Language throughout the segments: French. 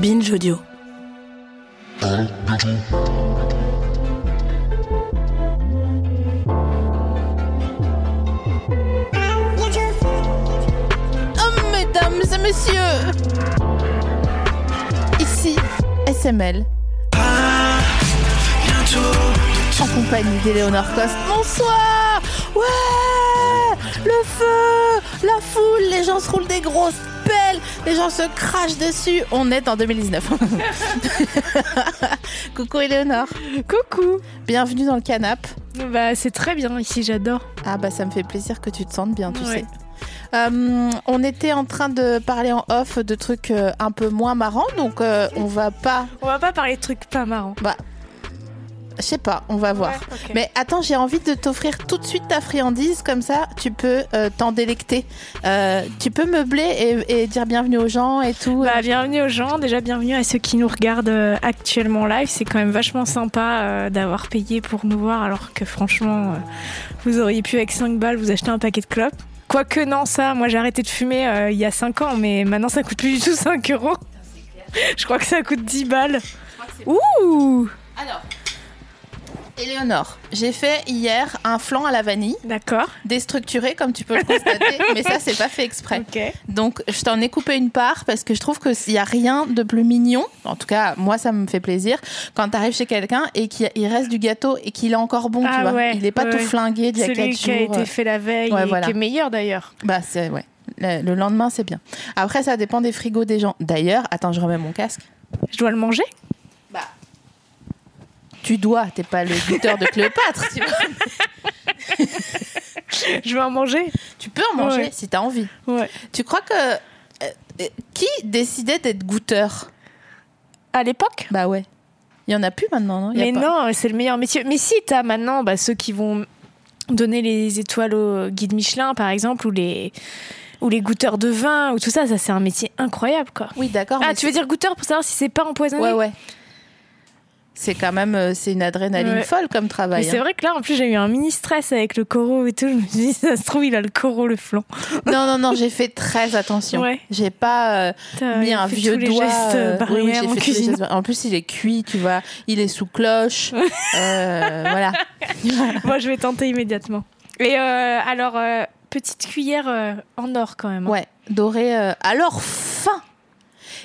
Binge Audio. Mesdames et messieurs Ici, SML. En compagnie d'Éléonore Coste. Bonsoir Ouais Le feu La foule, les gens se roulent des grosses les gens se crachent dessus. On est en 2019. Coucou Éléonore. Coucou Bienvenue dans le canap. Bah c'est très bien ici, j'adore. Ah bah ça me fait plaisir que tu te sentes bien, tu Ouais. sais. Euh, on était en train de parler en off de trucs euh, un peu moins marrants, donc euh, on va pas. On va pas parler de trucs pas marrants. Bah, je sais pas, on va voir. Ouais. Mais attends, j'ai envie de t'offrir tout de suite ta friandise, comme ça tu peux euh, t'en délecter. Euh, tu peux meubler et, et dire bienvenue aux gens et tout. Bah, bienvenue aux gens, déjà bienvenue à ceux qui nous regardent euh, actuellement live. C'est quand même vachement sympa euh, d'avoir payé pour nous voir alors que franchement, euh, vous auriez pu avec 5 balles vous acheter un paquet de clopes. Quoique non, ça, moi j'ai arrêté de fumer euh, il y a 5 ans, mais maintenant ça coûte plus du tout 5 euros. Je crois que ça coûte 10 balles. Ouh Alors, Éléonore, j'ai fait hier un flan à la vanille, D'accord. déstructuré comme tu peux le constater, mais ça c'est pas fait exprès. Donc, je t'en ai coupé une part parce que je trouve qu'il n'y a rien de plus mignon. En tout cas, moi, ça me fait plaisir quand tu arrives chez quelqu'un et qu'il il reste du gâteau et qu'il est encore bon, tu Ah vois. ouais, il n'est pas ouais, tout flingué d'il y a Celui 4 qui a été fait la veille Ouais, et voilà. qui est meilleur d'ailleurs. Bah, c'est, ouais. Le, le lendemain, c'est bien. Après, ça dépend des frigos des gens. D'ailleurs, attends, je remets mon casque. Je dois le manger? Tu dois, t'es pas le goûteur de Cléopâtre, tu vois. Je vais en manger Tu peux en manger Ouais. si t'as envie. Ouais. Tu crois que. euh, euh, qui décidait d'être goûteur? À l'époque? Bah ouais. Il y en a plus maintenant, non? A Mais pas- non, c'est le meilleur métier. Mais si t'as maintenant bah, ceux qui vont donner les étoiles au guide Michelin, par exemple, ou les ou les goûteurs de vin, ou tout ça, ça c'est un métier incroyable, quoi. Oui, d'accord. Ah, tu veux dire goûteur pour savoir si c'est pas empoisonné? Ouais, ouais. C'est quand même, euh, c'est une adrénaline Ouais. folle comme travail. c'est hein. vrai que là, en plus, j'ai eu un mini stress avec le coraux et tout. Je me suis dit, ça se trouve, il a le coraux, le flanc. Non, non, non, j'ai fait très attention. Ouais. J'ai pas euh, mis un vieux doigt. gestes euh, oui, en fait gestes. En plus, il est cuit, tu vois. Il est sous cloche. Euh, voilà. Moi, je vais tenter immédiatement. Et euh, alors, euh, petite cuillère euh, en or quand même. hein. Ouais, doré. euh, alors fin.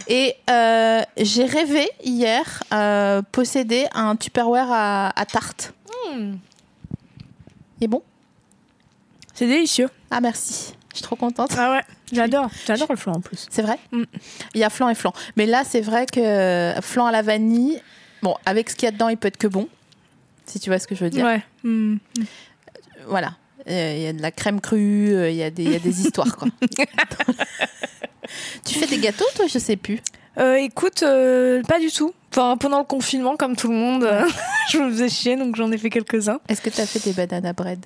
Et euh, j'ai rêvé hier euh, posséder un Tupperware à, à tarte. Hmm. Il est bon? C'est délicieux. Ah merci. Je suis trop contente. Ah ouais, j'adore. J'adore le flan en plus. C'est vrai? Mm. Il y a flan et flan. Mais là, c'est vrai que flan à la vanille, bon, avec ce qu'il y a dedans, il peut être que bon. Si tu vois ce que je veux dire. Ouais. Hmm. Voilà. Euh, Il y a de la crème crue, euh, il y, y a des histoires, quoi. tu fais des gâteaux, toi Je sais plus. Euh, écoute, euh, pas du tout. Enfin, pendant le confinement, comme tout le monde, euh, je me faisais chier, donc j'en ai fait quelques-uns. Est-ce que tu as fait des banana bread?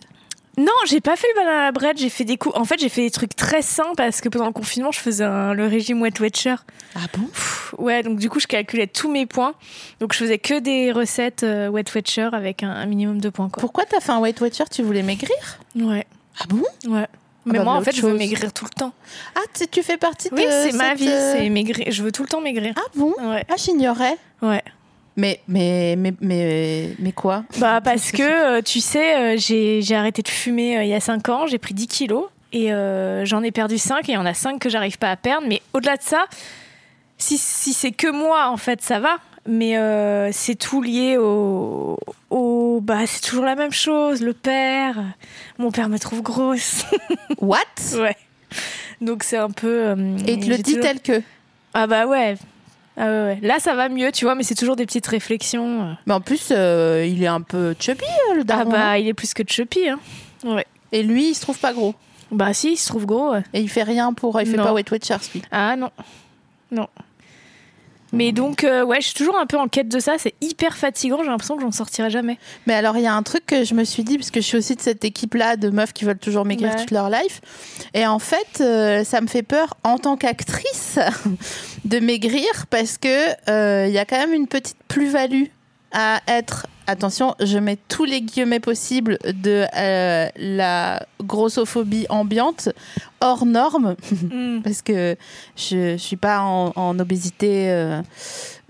Non, j'ai pas fait le banana bread, j'ai fait des coups. En fait, j'ai fait des trucs très sains parce que pendant le confinement, je faisais un- le régime Wet Watcher. Ah bon? Pff, Ouais, donc du coup, je calculais tous mes points. Donc, je faisais que des recettes euh, Wet Watcher avec un, un minimum de points, quoi. Pourquoi t'as fait un Weight Watcher? Tu voulais maigrir? Ouais, Ah bon? Ouais. Mais bah, moi, en fait, je veux maigrir tout le temps. Ah, tu, tu fais partie de Oui, c'est ma vie, euh, c'est maigrir. Je veux tout le temps maigrir. Ah bon? Ouais, Ah, j'ignorais. ouais. Mais, mais, mais, mais, mais quoi? Bah parce que euh, tu sais, euh, j'ai arrêté de fumer il y a 5 ans, j'ai pris 10 kilos et euh, j'en ai perdu 5 et il y en a 5 que j'arrive pas à perdre. Mais au-delà de ça, si, si c'est que moi en fait ça va, mais euh, c'est tout lié au, au bah c'est toujours la même chose. Le père, mon père me trouve grosse. What? Ouais. Donc c'est un peu. euh, Et te le dit toujours- tel que? Ah bah ouais. Ah ouais, ouais. Là ça va mieux, tu vois, mais c'est toujours des petites réflexions. Mais en plus, euh, il est un peu chubby, le Ah daron. bah il est plus que chubby, hein. Ouais. Et lui, il se trouve pas gros? Bah si, il se trouve gros. ouais. Et il fait rien pour. Il fait Non. pas Weight Watchers, lui? Ah non. Non. Mais donc, euh, ouais, je suis toujours un peu en quête de ça. C'est hyper fatigant. J'ai l'impression que j'en sortirai jamais. Mais alors, il y a un truc que je me suis dit, parce que je suis aussi de cette équipe-là de meufs qui veulent toujours maigrir Ouais. toute leur life. Et en fait, euh, ça me fait peur en tant qu'actrice de maigrir parce que euh, il y a quand même une petite plus-value à être. Attention, je mets tous les guillemets possibles de euh, la grossophobie ambiante hors norme Mm. parce que je, je suis pas en, en obésité, euh,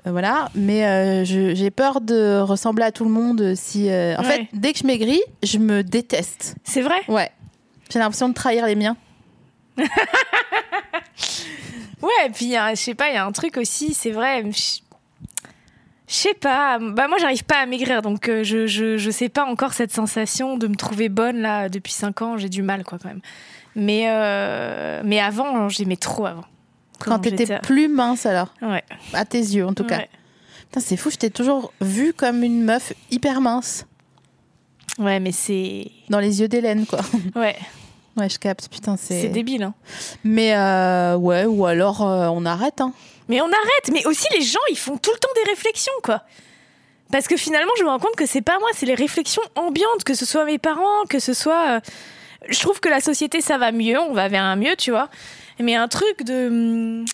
euh, voilà. Mais j'ai peur de ressembler à tout le monde si. en Ouais. fait, dès que je maigris, je me déteste. C'est vrai? Ouais. J'ai l'impression de trahir les miens. Ouais, et puis, je sais pas, il y a un truc aussi, c'est vrai. Je sais pas. Bah, moi, j'arrive pas à maigrir. Donc, euh, je, je, je sais pas encore cette sensation de me trouver bonne, là, depuis 5 ans. J'ai du mal, quoi, quand même. Mais, euh, mais avant, j'aimais trop avant. Quand t'étais plus mince, alors? Ouais. À tes yeux, en tout cas. Ouais. Putain, c'est fou, je t'ai toujours vue comme une meuf hyper mince. Ouais, mais c'est. Dans les yeux d'Hélène, quoi. Ouais, Ouais, je capte. Putain, c'est. c'est débile, hein. Mais euh, ouais, ou alors euh, on arrête, hein. Mais on arrête. Mais aussi, les gens, ils font tout le temps des réflexions, quoi. Parce que finalement, je me rends compte que c'est pas moi, c'est les réflexions ambiantes, que ce soit mes parents, que ce soit. euh, Je trouve que la société, ça va mieux, on va vers un mieux, tu vois. Mais un truc de. hum,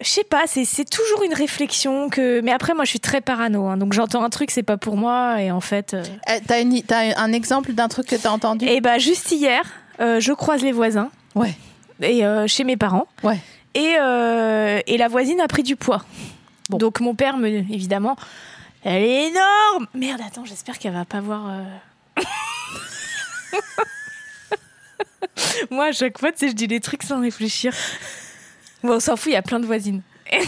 Je sais pas, c'est toujours une réflexion que. Mais après, moi, je suis très parano, hein, donc j'entends un truc, c'est pas pour moi, et en fait. euh, Eh, T'as une- un exemple d'un truc que t'as entendu? Et bah, juste hier, euh, je croise les voisins, Ouais. et euh, chez mes parents. Ouais. Et, euh, et la voisine a pris du poids. Bon. Donc mon père, me, évidemment, elle est énorme. Merde, attends, j'espère qu'elle va pas voir. euh. Moi, à chaque fois, tu sais, je dis des trucs sans réfléchir. Bon, on s'en fout, il y a plein de voisines.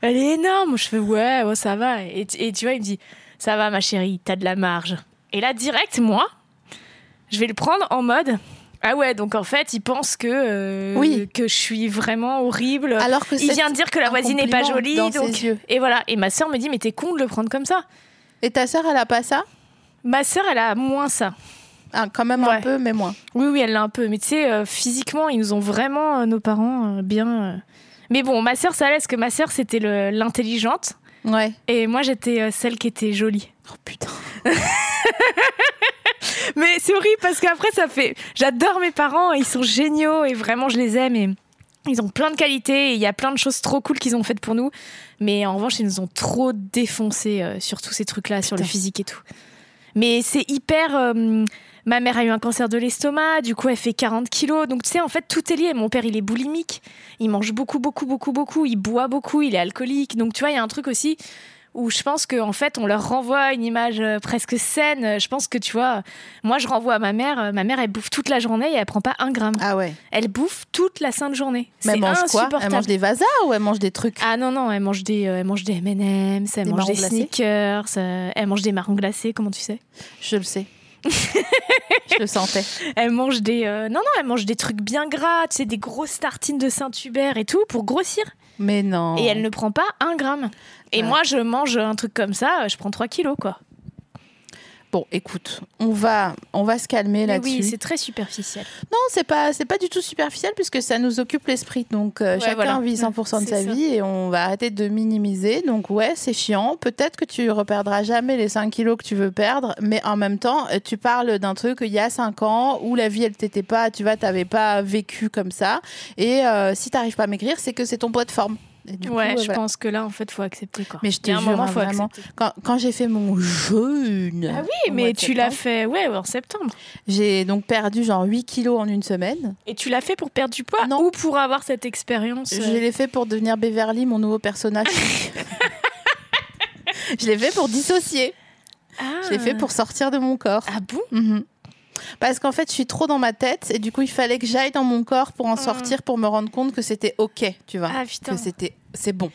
elle est énorme. Je fais ouais, ouais, ça va. Et, tu- et tu vois, il me dit ça va, ma chérie, t'as de la marge. Et là, direct, moi, je vais le prendre en mode. Ah ouais, donc en fait, il pense que, euh, Oui. que je suis vraiment horrible. Alors que il vient de dire que la voisine n'est pas jolie. dans donc... ses yeux. Et voilà. Et ma sœur me dit, mais t'es con de le prendre comme ça. Et ta sœur, elle a pas ça? Ma sœur, elle a moins ça. Ah, Quand même un peu, mais moins. Oui, oui, elle l'a un peu. Mais tu sais, euh, physiquement, ils nous ont vraiment, euh, nos parents, bien. Mais bon, ma sœur, ça allait, parce que ma sœur, c'était l'intelligente. Ouais. Et moi, j'étais celle qui était jolie. Oh putain. Mais c'est horrible parce qu'après, ça fait. J'adore mes parents, ils sont géniaux et vraiment, je les aime. Et ils ont plein de qualités et il y a plein de choses trop cool qu'ils ont faites pour nous. Mais en revanche, ils nous ont trop défoncé euh, sur tous ces trucs-là, sur le physique et tout. Mais c'est hyper. euh, ma mère a eu un cancer de l'estomac, du coup, elle fait 40 kilos. Donc, tu sais, en fait, tout est lié. Mon père, il est boulimique. Il mange beaucoup, beaucoup, beaucoup, beaucoup. Il boit beaucoup. Il est alcoolique. Donc, tu vois, il y a un truc aussi où je pense qu'en fait, on leur renvoie une image euh, presque saine. Je pense que, tu vois, moi, je renvoie à ma mère. euh, Ma mère, elle bouffe toute la journée et elle prend pas un gramme. Ah ouais. Elle bouffe toute la sainte journée. Mais elle mange quoi? Elle mange des vasas ou elle mange des trucs? Ah non, non, elle mange des, euh, elle mange des M&M's, elle Des mange des sneakers, euh, elle mange des marrons glacés, comment tu sais? Je le sais. je le sentais. Elle mange des... euh, non, non, elle mange des trucs bien gras, tu sais, des grosses tartines de Saint-Hubert et tout, pour grossir. Mais non. Et elle ne prend pas un gramme. Et Ouais. moi, je mange un truc comme ça, je prends 3 kilos, quoi. Bon, écoute, on va, on va se calmer là-dessus. oui, c'est très superficiel. Non, c'est pas, c'est pas du tout superficiel puisque ça nous occupe l'esprit. Donc euh, Ouais, chacun voilà. vit 100% de sa ça. vie et on va arrêter de minimiser. Donc ouais, c'est chiant. Peut-être que tu reperdras jamais les 5 kilos que tu veux perdre, mais en même temps, euh, tu parles d'un truc il y a 5 ans où la vie elle t'était pas, tu vois, t'avais pas vécu comme ça. Et euh, si t'arrives pas à maigrir, c'est que c'est ton poids de forme. Du ouais, coup, je voilà. pense que là, en fait, faut accepter, quoi. Mais je te a un jure, moment, hein, faut vraiment. accepter. Quand, quand j'ai fait mon jeûne. Ah oui, mais tu l'as fait, ouais, en septembre. J'ai donc perdu genre 8 kilos en une semaine. Et tu l'as fait pour perdre du poids Non. ou pour avoir cette expérience Je euh, l'ai fait pour devenir Beverly, mon nouveau personnage. je l'ai fait pour dissocier. Ah. Je l'ai fait pour sortir de mon corps. Ah bon? Mhm. Parce qu'en fait, je suis trop dans ma tête et du coup, il fallait que j'aille dans mon corps pour en sortir, pour me rendre compte que c'était ok, tu vois. Ah putain. que c'était c'est bon.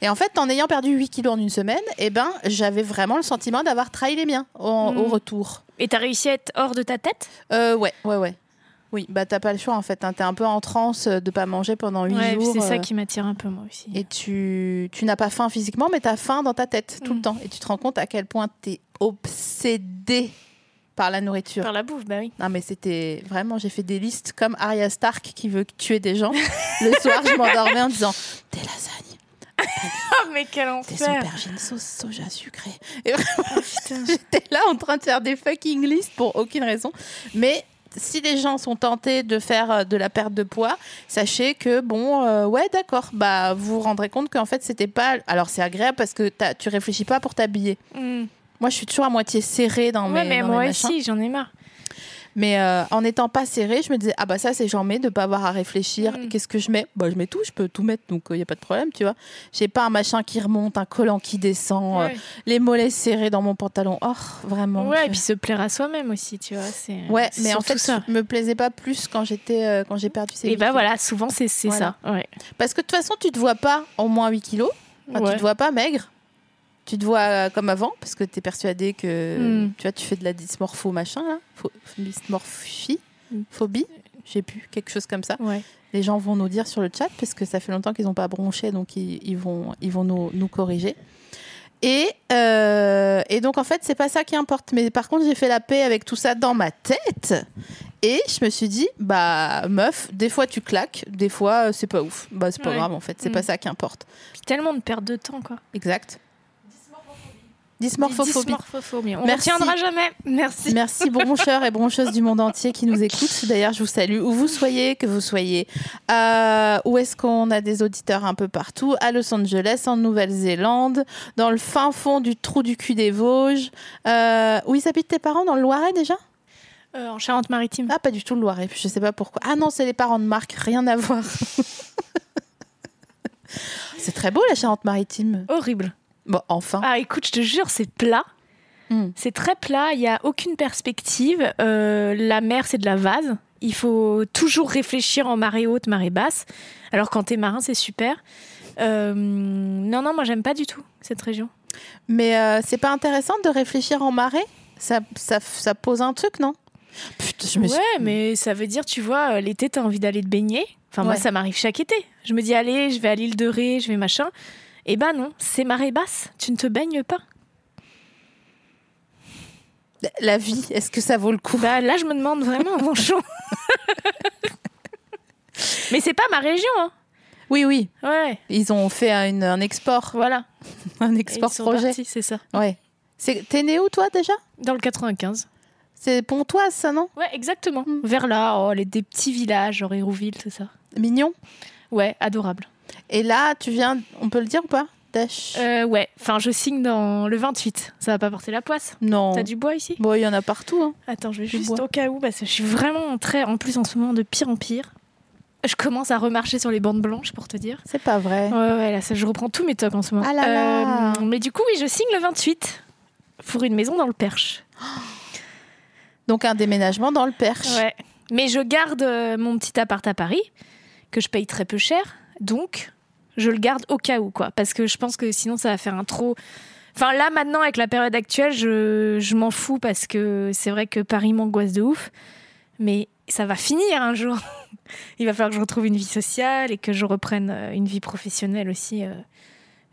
Et en fait, en ayant perdu 8 kilos en une semaine, eh ben, j'avais vraiment le sentiment d'avoir trahi les miens en- Mm. au retour. Et t'as réussi à être hors de ta tête? Euh, ouais, ouais, ouais. Oui, bah t'as pas le choix en fait. Hein. T'es un peu en transe de pas manger pendant huit Ouais, jours. c'est ça euh, qui m'attire un peu moi aussi. Et tu, tu n'as pas faim physiquement, mais tu as faim dans ta tête tout le Mm. temps. Et tu te rends compte à quel point tu es obsédé par la nourriture. Par la bouffe, bah oui. Non, mais c'était vraiment, j'ai fait des listes comme Arya Stark qui veut tuer des gens. le soir, je m'endormais en disant des lasagnes, Oh, mais quel des enfer aubergines sauce soja sucré. Et vraiment, Oh, j'étais là en train de faire des fucking listes pour aucune raison. Mais si les gens sont tentés de faire euh, de la perte de poids, sachez que bon, euh, ouais, d'accord, bah vous vous rendrez compte qu'en fait c'était pas. Alors c'est agréable parce que tu réfléchis pas pour t'habiller. Mm. Moi, je suis toujours à moitié serrée dans Ouais, mes, mais dans moi aussi, j'en ai marre. Mais euh, en n'étant pas serrée, je me disais ah bah ça c'est jamais de pas avoir à réfléchir. Mm. Qu'est-ce que je mets? Bah je mets tout, je peux tout mettre, donc il y a pas de problème, tu vois. J'ai pas un machin qui remonte, un collant qui descend, euh, les mollets serrés dans mon pantalon. Oh, vraiment. Ouais, je- et puis se plaire à soi-même aussi, tu vois. Ouais, mais en fait, ça. je me plaisais pas plus quand j'étais euh, quand j'ai perdu ces Et bah kilos. voilà, souvent c'est c'est Voilà. ça. Ouais. Parce que de toute façon, tu te vois pas en moins 8 kilos. Enfin, Ouais. Tu te vois pas maigre. Tu te vois euh, comme avant parce que tu es persuadé que Mm. tu vois, tu fais de la dysmorpho machin là, dysmorphie, Mm. phobie, j'ai plus quelque chose comme ça. Ouais. Les gens vont nous dire sur le chat parce que ça fait longtemps qu'ils n'ont pas bronché donc ils, ils vont ils vont nous, nous corriger. Et, euh, et donc en fait c'est pas ça qui importe. Mais par contre j'ai fait la paix avec tout ça dans ma tête et je me suis dit bah meuf des fois tu claques, des fois euh, c'est pas ouf. Bah c'est pas Ouais. grave en fait, c'est Mm. pas ça qui importe. Puis tellement de perte de temps, quoi. Exact. Dysmorphophobie. Dysmorphophobie. On ne tiendra jamais. Merci. Merci broncheurs et broncheuses du monde entier qui nous écoutent. D'ailleurs, je vous salue où vous soyez, que vous soyez. Euh, où est-ce qu'on a des auditeurs un peu partout? À Los Angeles, en Nouvelle-Zélande, dans le fin fond du trou du cul des Vosges. Euh, où ils habitent tes parents? Dans le Loiret déjà? Euh, en Charente-Maritime. Ah, pas du tout le Loiret. Je sais pas pourquoi. Ah non, c'est les parents de Marc. Rien à voir. c'est très beau la Charente-Maritime. Horrible. Bon, enfin. Ah, écoute, je te jure, c'est plat. Hmm. C'est très plat. Il n'y a aucune perspective. Euh, la mer, c'est de la vase. Il faut toujours réfléchir en marée haute, marée basse. Alors, quand t'es marin, c'est super. Euh, non, non, moi, j'aime pas du tout cette région. Mais euh, c'est pas intéressant de réfléchir en marée? Ça, ça, ça pose un truc, non? Putain, je me ouais, suis- mais ça veut dire, tu vois, l'été, t'as envie d'aller te baigner. Enfin, moi, ça m'arrive chaque été. Je me dis, allez, je vais à l'île de Ré, je vais machin. Eh ben non, c'est marée basse. Tu ne te baignes pas. La vie, est-ce que ça vaut le coup? Bah là, je me demande vraiment, franchement. mais c'est pas ma région, hein. Oui, oui. Ouais, Ils ont fait un, un export, voilà. un export ils sont projet. c'est ça. Ouais. C'est- T'es né où toi déjà? Dans le 95. C'est Pontoise, ça non? Ouais, exactement. Mm. Vers là, oh, les, des petits villages, genre Hérouville, tout ça. Mignon? Ouais, adorable. Et là, tu viens, on peut le dire ou pas Dash? Euh, ouais, enfin, je signe dans le 28. Ça va pas porter la poisse. non. T'as du bois ici? Bon, il y en a partout. hein. Attends, je vais juste bois. au cas où, parce que je suis vraiment très, en plus en ce moment, de pire en pire. Je commence à remarcher sur les bandes blanches, pour te dire. C'est pas vrai. Ouais, ouais, là, ça, je reprends tous mes tocs en ce moment. Ah là là. Euh, mais du coup, oui, je signe le 28 pour une maison dans le Perche. Donc un déménagement dans le Perche. Ouais. Mais je garde euh, mon petit appart à Paris, que je paye très peu cher. Donc, je le garde au cas où, quoi. Parce que je pense que sinon, ça va faire un trop. Enfin, là, maintenant, avec la période actuelle, je, je m'en fous parce que c'est vrai que Paris m'angoisse de ouf. Mais ça va finir un jour. Il va falloir que je retrouve une vie sociale et que je reprenne euh, une vie professionnelle aussi euh,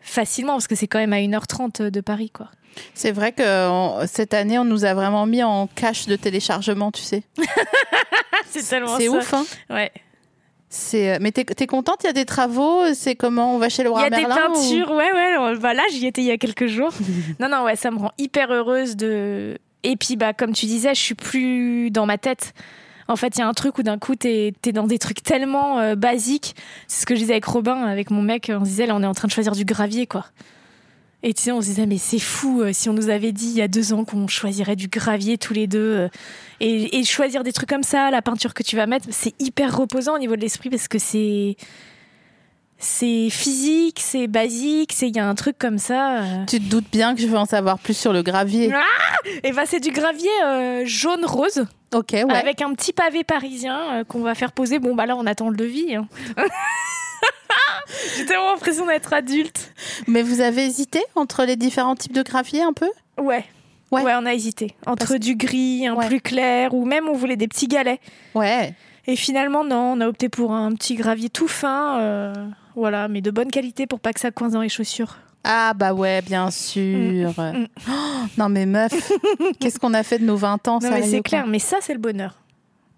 facilement, parce que c'est quand même à 1h30 de Paris, quoi. C'est vrai que on- cette année, on nous a vraiment mis en cache de téléchargement, tu sais. c'est tellement C'est ouf, hein Ouais. C'est. Mais t'es es contente Il y a des travaux C'est comment On va chez le Il roi y a des Merlin ou- peintures, ouais, ouais. Bah là, j'y étais il y a quelques jours. non, non, ouais, ça me rend hyper heureuse de. Et puis, bah, comme tu disais, je suis plus dans ma tête. En fait, il y a un truc où d'un coup, t'es es dans des trucs tellement euh, basiques. C'est ce que je disais avec Robin, avec mon mec. On se disait, là, on est en train de choisir du gravier, quoi. Et tu sais, on se disait, mais c'est fou, euh, si on nous avait dit il y a deux ans qu'on choisirait du gravier tous les deux, euh, et, et choisir des trucs comme ça, la peinture que tu vas mettre, c'est hyper reposant au niveau de l'esprit parce que c'est. C'est physique, c'est basique, c'est il y a un truc comme ça. euh. Tu te doutes bien que je veux en savoir plus sur le gravier. Et bah c'est du gravier euh, jaune rose Ok, ouais. avec un petit pavé parisien euh, qu'on va faire poser. Bon bah là on attend le devis. hein. J'ai tellement l'impression d'être adulte. Mais vous avez hésité entre les différents types de gravier un peu Ouais. Ouais. Ouais. on a hésité entre Parce- du gris, un Ouais. plus clair, ou même on voulait des petits galets. Ouais. Et finalement, non, on a opté pour un petit gravier tout fin, euh, voilà, mais de bonne qualité pour pas que ça coince dans les chaussures. Ah bah ouais, bien sûr. Mm. Oh, non mais meuf, qu'est-ce qu'on a fait de nos 20 ans Non, mais sérieux, c'est clair, mais ça, c'est le bonheur.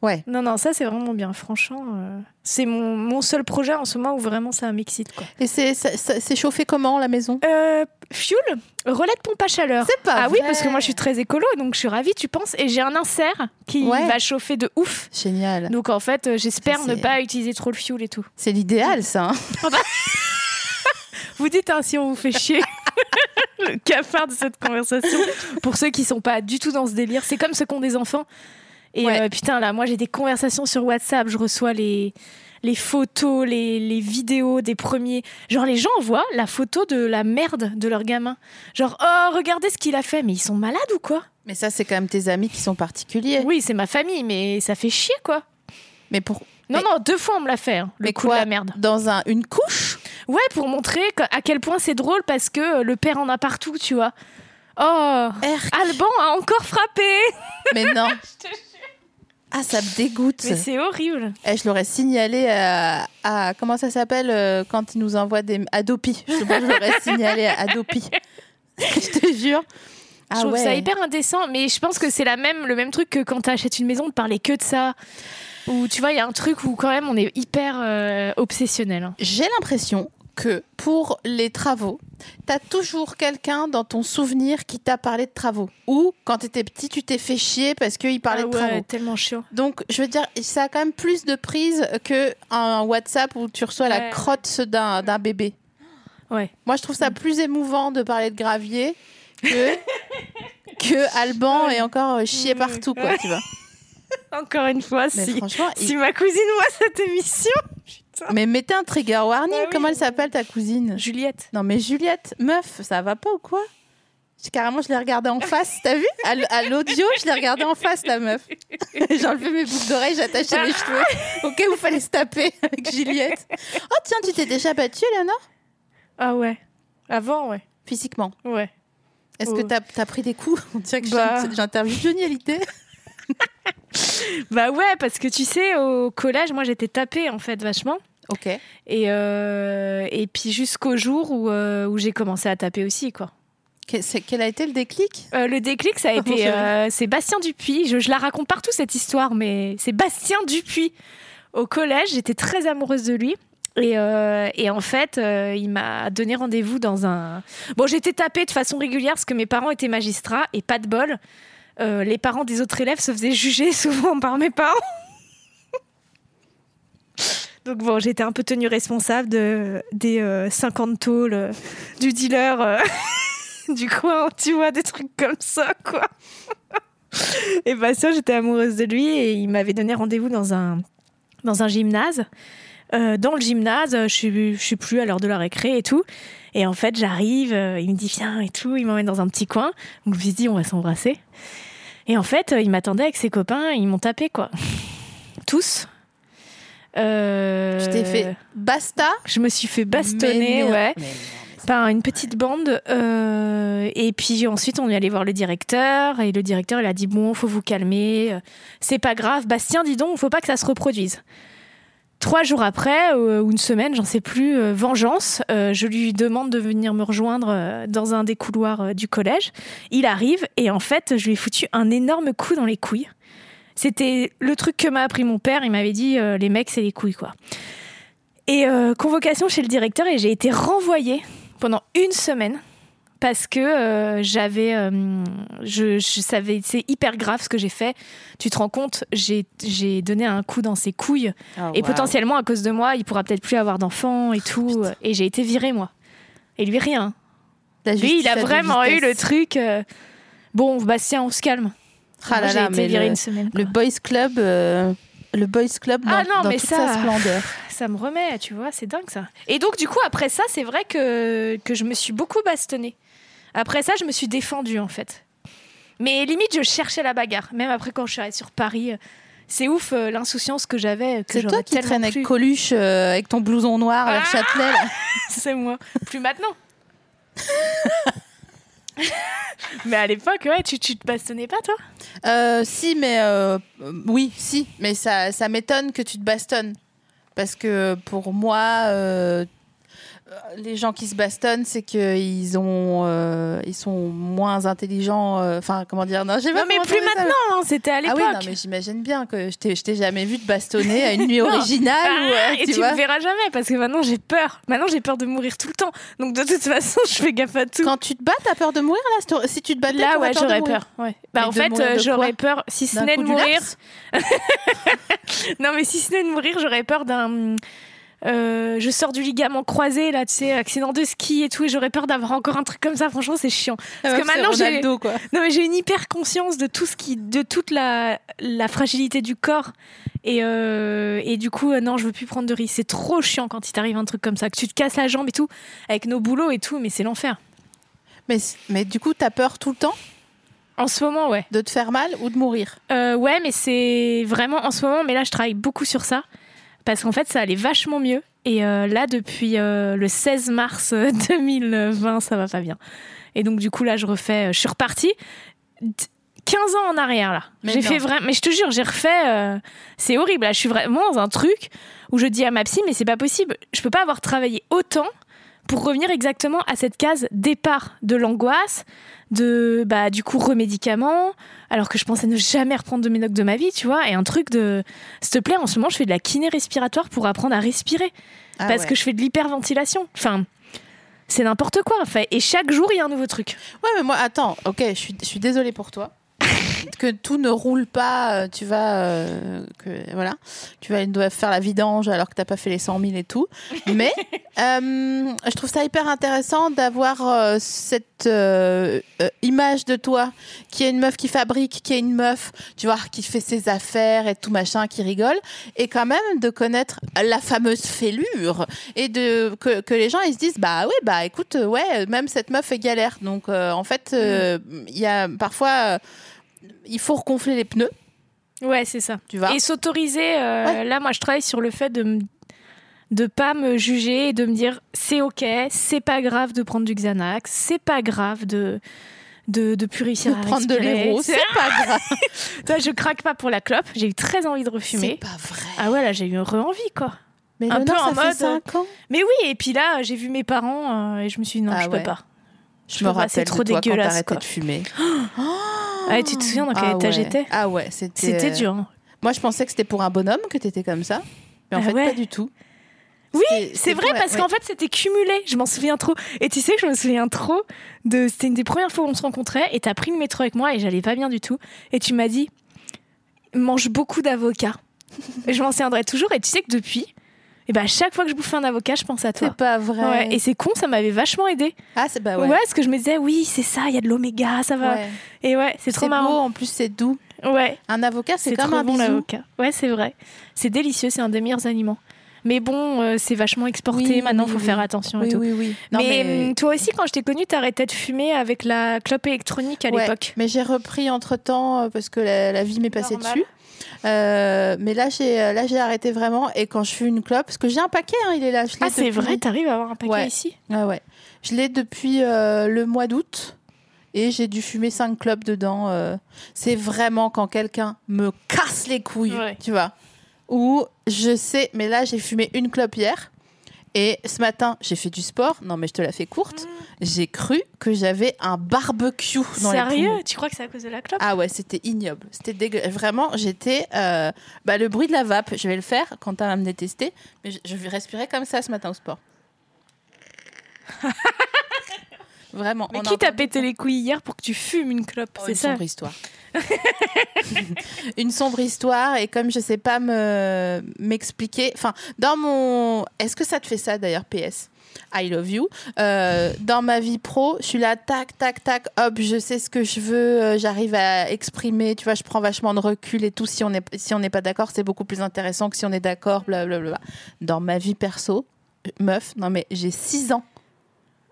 Ouais. Non, non, ça, c'est vraiment bien. Franchement, euh, c'est mon, mon seul projet en ce moment où vraiment ça m'excite, quoi. Et c'est ça- ça- c'est chauffé comment la maison? Euh, fuel, relais de pompe à chaleur. C'est pas Ah oui, parce que moi, je suis très écolo, donc je suis ravie, tu penses. Et j'ai un insert qui Ouais. va chauffer de ouf. Génial. Donc en fait, euh, j'espère Ça, ne pas utiliser trop le fuel et tout. C'est l'idéal ça. hein. Vous dites hein, si on vous fait chier. le cafard de cette conversation. Pour ceux qui sont pas du tout dans ce délire, c'est comme ceux qui ont des enfants. Et Ouais. euh, putain, là, moi j'ai des conversations sur WhatsApp, je reçois les, les photos, les, les vidéos des premiers. Genre, les gens envoient la photo de la merde de leur gamin. Genre, oh, regardez ce qu'il a fait, mais ils sont malades ou quoi? Mais ça c'est quand même tes amis qui sont particuliers. Oui, c'est ma famille, mais ça fait chier quoi. Mais pour Non, Mais- non, deux fois on me l'a fait, hein, le mais coup quoi de la merde. Dans un une couche? Ouais, pour montrer à quel point c'est drôle parce que euh, le père en a partout, tu vois. Oh, R. Alban a encore frappé Mais non. Ah ça me dégoûte. Mais c'est horrible. Eh, je l'aurais signalé à, à- comment ça s'appelle euh, quand ils nous envoient des Adopi. Je, je l'aurais signalé à Adopi. je te jure. je Ah trouve ouais. ça hyper indécent, mais je pense que c'est la même, le même truc que quand t'achètes une maison de parler que de ça. Ou tu vois, il y a un truc où quand même on est hyper euh, obsessionnel. J'ai l'impression que pour les travaux, t'as toujours quelqu'un dans ton souvenir qui t'a parlé de travaux. Ou quand t'étais petit, tu t'es fait chier parce qu'il parlait Ah de travaux. tellement chiant. Donc, je veux dire, ça a quand même plus de prise que un WhatsApp où tu reçois la crotte d'un d'un bébé. Ouais. Moi, je trouve ça plus émouvant de parler de gravier que que Alban et encore euh, chier partout, quoi, tu vois. Encore une fois, Mais si, il- si ma cousine voit cette émission. Mais mettez un trigger warning. Bah oui. Comment elle s'appelle ta cousine Juliette. Non, mais Juliette, meuf, ça va pas ou quoi Carrément, je l'ai regardée en face, t'as vu À l'audio, je l'ai regardée en face, la meuf. J'ai enlevé mes boucles d'oreilles, j'ai attaché mes cheveux. Ok, vous fallait se taper avec Juliette. Oh, tiens, tu t'es déjà battue, Léonore Ah ouais. Avant, ouais. Physiquement. Ouais. Est-ce Oh. que t'as as pris des coups On dirait que Bah. j'interviewe Johnny Hallyday. Bah ouais, parce que tu sais, au collège, moi j'étais tapée en fait vachement. Ok. Et, euh, et puis jusqu'au jour où, euh, où j'ai commencé à taper aussi, quoi. Que- Quel a été le déclic? Euh, le déclic, ça a été. c'est euh, c'est Bastien Dupuis. Je, je la raconte partout cette histoire, mais c'est Bastien Dupuis. Au collège, j'étais très amoureuse de lui. Et, euh, et en fait, euh, il m'a donné rendez-vous dans un. Bon, j'étais tapée de façon régulière parce que mes parents étaient magistrats et pas de bol. euh, les parents des autres élèves se faisaient juger souvent par mes parents. Donc bon, j'étais un peu tenue responsable de, des euh, 50 tôles euh, du dealer euh, du coin, tu vois, des trucs comme ça, quoi. Et Bastien, j'étais amoureuse de lui et il m'avait donné rendez-vous dans un, dans un gymnase. Euh, dans le gymnase, je suis, je suis plus à l'heure de la récré et tout. Et en fait, j'arrive, il me dit viens et tout, il m'emmène dans un petit coin. Donc je me dit on va s'embrasser. Et en fait, il m'attendait avec ses copains, ils m'ont tapé quoi. Tous. Euh, Tu t'es fait basta Je me suis fait bastonner, Mais ouais Mais par une petite bande. euh, et puis ensuite, on est allé voir le directeur. Et le directeur, il a dit Bon, faut vous calmer. euh, C'est pas grave. Bastien, dis donc, faut pas que ça se reproduise. Trois jours après, euh, ou une semaine, j'en sais plus, euh, vengeance, euh, je lui demande de venir me rejoindre dans un des couloirs du collège. Il arrive et en fait, je lui ai foutu un énorme coup dans les couilles. C'était le truc que m'a appris mon père. Il m'avait dit euh, les mecs, c'est les couilles, quoi. Et euh, convocation chez le directeur et j'ai été renvoyée pendant une semaine parce que euh, j'avais, euh, je, je savais, c'est hyper grave ce que j'ai fait. Tu te rends compte, j'ai, j'ai donné un coup dans ses couilles Oh, et wow. potentiellement à cause de moi, il pourra peut-être plus avoir d'enfants et tout. Et j'ai été virée moi. Et lui rien. Lui, il a vraiment eu le truc. euh, bon, Bastien, on se calme. Ah là là, été virée le- une semaine. Le boys club, euh, le boys club dans, Ah non, dans mais toute ça- sa splendeur. Ça me remet, tu vois, c'est dingue ça. Et donc, du coup, après ça, c'est vrai que, que je me suis beaucoup bastonnée. Après ça, je me suis défendue, en fait. Mais limite, je cherchais la bagarre. Même après, quand je suis allée sur Paris, euh, c'est ouf euh, l'insouciance que j'avais. que C'est toi qui tellement traîne avec plus. Coluche euh, avec ton blouson noir Ah Châtelet. là. C'est moi. Plus maintenant. Mais à l'époque, tu, te bastonnais pas, toi? Euh, si, mais euh, oui, si, mais ça, ça m'étonne que tu te bastonnes. Parce que pour moi, euh, les gens qui se bastonnent, c'est qu'ils ont, euh, ils sont moins intelligents. euh, Enfin, comment dire Non, pas mais plus maintenant, hein, c'était à Ah l'époque. oui, non, mais j'imagine bien que je t'ai, je t'ai jamais vu te bastonner à une nuit originale. Ah, ou, euh, et tu, vois. me verras jamais parce que maintenant j'ai peur. Maintenant j'ai peur de mourir tout le temps. Donc de toute façon, je fais gaffe à tout. Quand tu te bats, t'as peur de mourir là Si tu te battais, Là, ouais, j'aurais peur. Ouais. Bah, en fait, euh, j'aurais peur, si ce n'est de mourir. non, mais si ce n'est de mourir, j'aurais peur d'un. Euh, je sors du ligament croisé, là, tu sais, accident de ski et tout, et j'aurais peur d'avoir encore un truc comme ça. Franchement, c'est chiant. Parce que Ouais, c'est maintenant, j'ai- quoi. Non, mais j'ai une hyper conscience de tout ce qui, de toute la, la fragilité du corps. Et, euh, et du coup, euh, non, je veux plus prendre de risques. C'est trop chiant quand il t'arrive un truc comme ça, que tu te casses la jambe et tout, avec nos boulots et tout, mais c'est l'enfer. Mais, mais du coup, t'as peur tout le temps? En ce moment, ouais. de te faire mal ou de mourir? Euh, ouais, mais c'est vraiment en ce moment, mais là, je travaille beaucoup sur ça. Parce qu'en fait, ça allait vachement mieux. Et euh, là, depuis euh, le 16 mars euh, 2020, ça va pas bien. Et donc, du coup, là, je refais. euh, je suis repartie d- 15 ans en arrière, là. Mais J'ai fait vraiment. Mais je te jure, j'ai refait. euh, c'est horrible. Là, je suis vraiment dans un truc où je dis à ma psy, mais c'est pas possible. Je peux pas avoir travaillé autant pour revenir exactement à cette case départ de l'angoisse, de bah du coup remédicaments, alors que je pensais ne jamais reprendre de médoc de ma vie, tu vois, et un truc de s'il te plaît, en ce moment, je fais de la kiné respiratoire pour apprendre à respirer Ah parce ouais. que je fais de l'hyperventilation. Enfin, c'est n'importe quoi. Enfin, et chaque jour, il y a un nouveau truc. Ouais, mais moi, attends, ok, je suis, je suis désolée pour toi. que tout ne roule pas, euh, tu vas, euh, que, voilà, tu vas, dois faire la vidange alors que t'as pas fait les 100 000 et tout. Mais euh, je trouve ça hyper intéressant d'avoir euh, cette image de toi, qui est une meuf qui fabrique, qui est une meuf, tu vois, qui fait ses affaires et tout machin, qui rigole, et quand même de connaître la fameuse fêlure et de que, que les gens ils se disent bah oui bah écoute ouais même cette meuf est galère. Donc en fait euh, il y a parfois il faut reconfler les pneus Ouais, c'est ça. tu vois Et s'autoriser. euh, Ouais. Là, moi, je travaille sur le fait de me de pas me juger et de me dire c'est ok, c'est pas grave de prendre du Xanax, c'est pas grave de de, de réussir de prendre de l'héros c'est pas grave Toi, je craque pas pour la clope. J'ai eu très envie de c'est refumer. pas vrai Ah ouais, là, j'ai eu re-envie, quoi. mais un peu en ça fait mode, 5 ans Mais oui, et puis là, j'ai vu mes parents euh, et je me suis dit non, Ah je ouais. peux pas. Je me rappelle c'est trop de toi quand dégueulasse, t'arrêtais quoi. de fumer Ah, tu te souviens dans quel ah état ouais. j'étais ah ouais c'était C'était euh, dur. hein. moi je pensais que c'était pour un bonhomme que t'étais comme ça mais en Ah fait ouais. pas du tout Oui, c'est vrai parce ouais. qu'en fait c'était cumulé. Je m'en souviens trop. Et tu sais que je me souviens trop de. C'était une des premières fois où on se rencontrait et t'as pris le métro avec moi et j'allais pas bien du tout. Et tu m'as dit mange beaucoup d'avocats. je m'en souviendrai toujours. Et tu sais que depuis, et ben à chaque fois que je bouffe un avocat, je pense à toi. c'est pas vrai Ouais, et c'est con, ça m'avait vachement aidé. ah c'est bah Ouais. ouais, parce que je me disais oui, c'est ça, il y a de l'oméga, ça va. Ouais. Et ouais, c'est trop c'est beau marrant. en plus c'est doux Ouais, un avocat c'est comme trop un bon. Ouais, c'est vrai. C'est délicieux, c'est un des meilleurs aliments. Mais bon, euh, c'est vachement exporté. Oui, Maintenant, oui, faut oui. faire attention et oui tout. oui oui Non, mais, hum, toi aussi, quand je t'ai connue, t'arrêtais de fumer avec la clope électronique à Ouais, l'époque. Mais j'ai repris entre temps parce que la, la vie m'est passée Normal. dessus. Euh, mais là j'ai là j'ai arrêté vraiment. Et quand je fume une clope parce que j'ai un paquet hein, il est là je Ah, c'est depuis- vrai, t'arrives à avoir un paquet Ouais. ici Ah ouais. Je l'ai depuis euh, le mois d'août. Et j'ai dû fumer cinq clopes dedans euh. c'est vraiment quand quelqu'un me casse les couilles Ouais. tu vois. Ou je sais mais là j'ai fumé une clope hier. Et ce matin j'ai fait du sport. Non mais je te la fais courte j'ai cru que j'avais un barbecue dans les. Sérieux Tu crois que c'est à cause de la clope? Ah ouais, c'était ignoble. C'était dégueu. Vraiment, j'étais. euh, bah, le bruit de la vape, je vais le faire quand tu vas me détester. Mais je, je vais respirer comme ça ce matin au sport. Vraiment. Mais on qui t'a pété les couilles hier pour que tu fumes une clope Oh, C'est une sombre histoire. une sombre histoire et comme je sais pas me m'expliquer, enfin dans mon, est-ce que ça te fait ça d'ailleurs PS I love you. Euh, dans ma vie pro, je suis là, tac, tac, tac, hop, je sais ce que je veux, euh, j'arrive à exprimer, tu vois, je prends vachement de recul et tout. Si on n'est si on n'est pas d'accord, c'est beaucoup plus intéressant que si on est d'accord, blablabla. Dans ma vie perso, meuf, non mais j'ai 6 ans.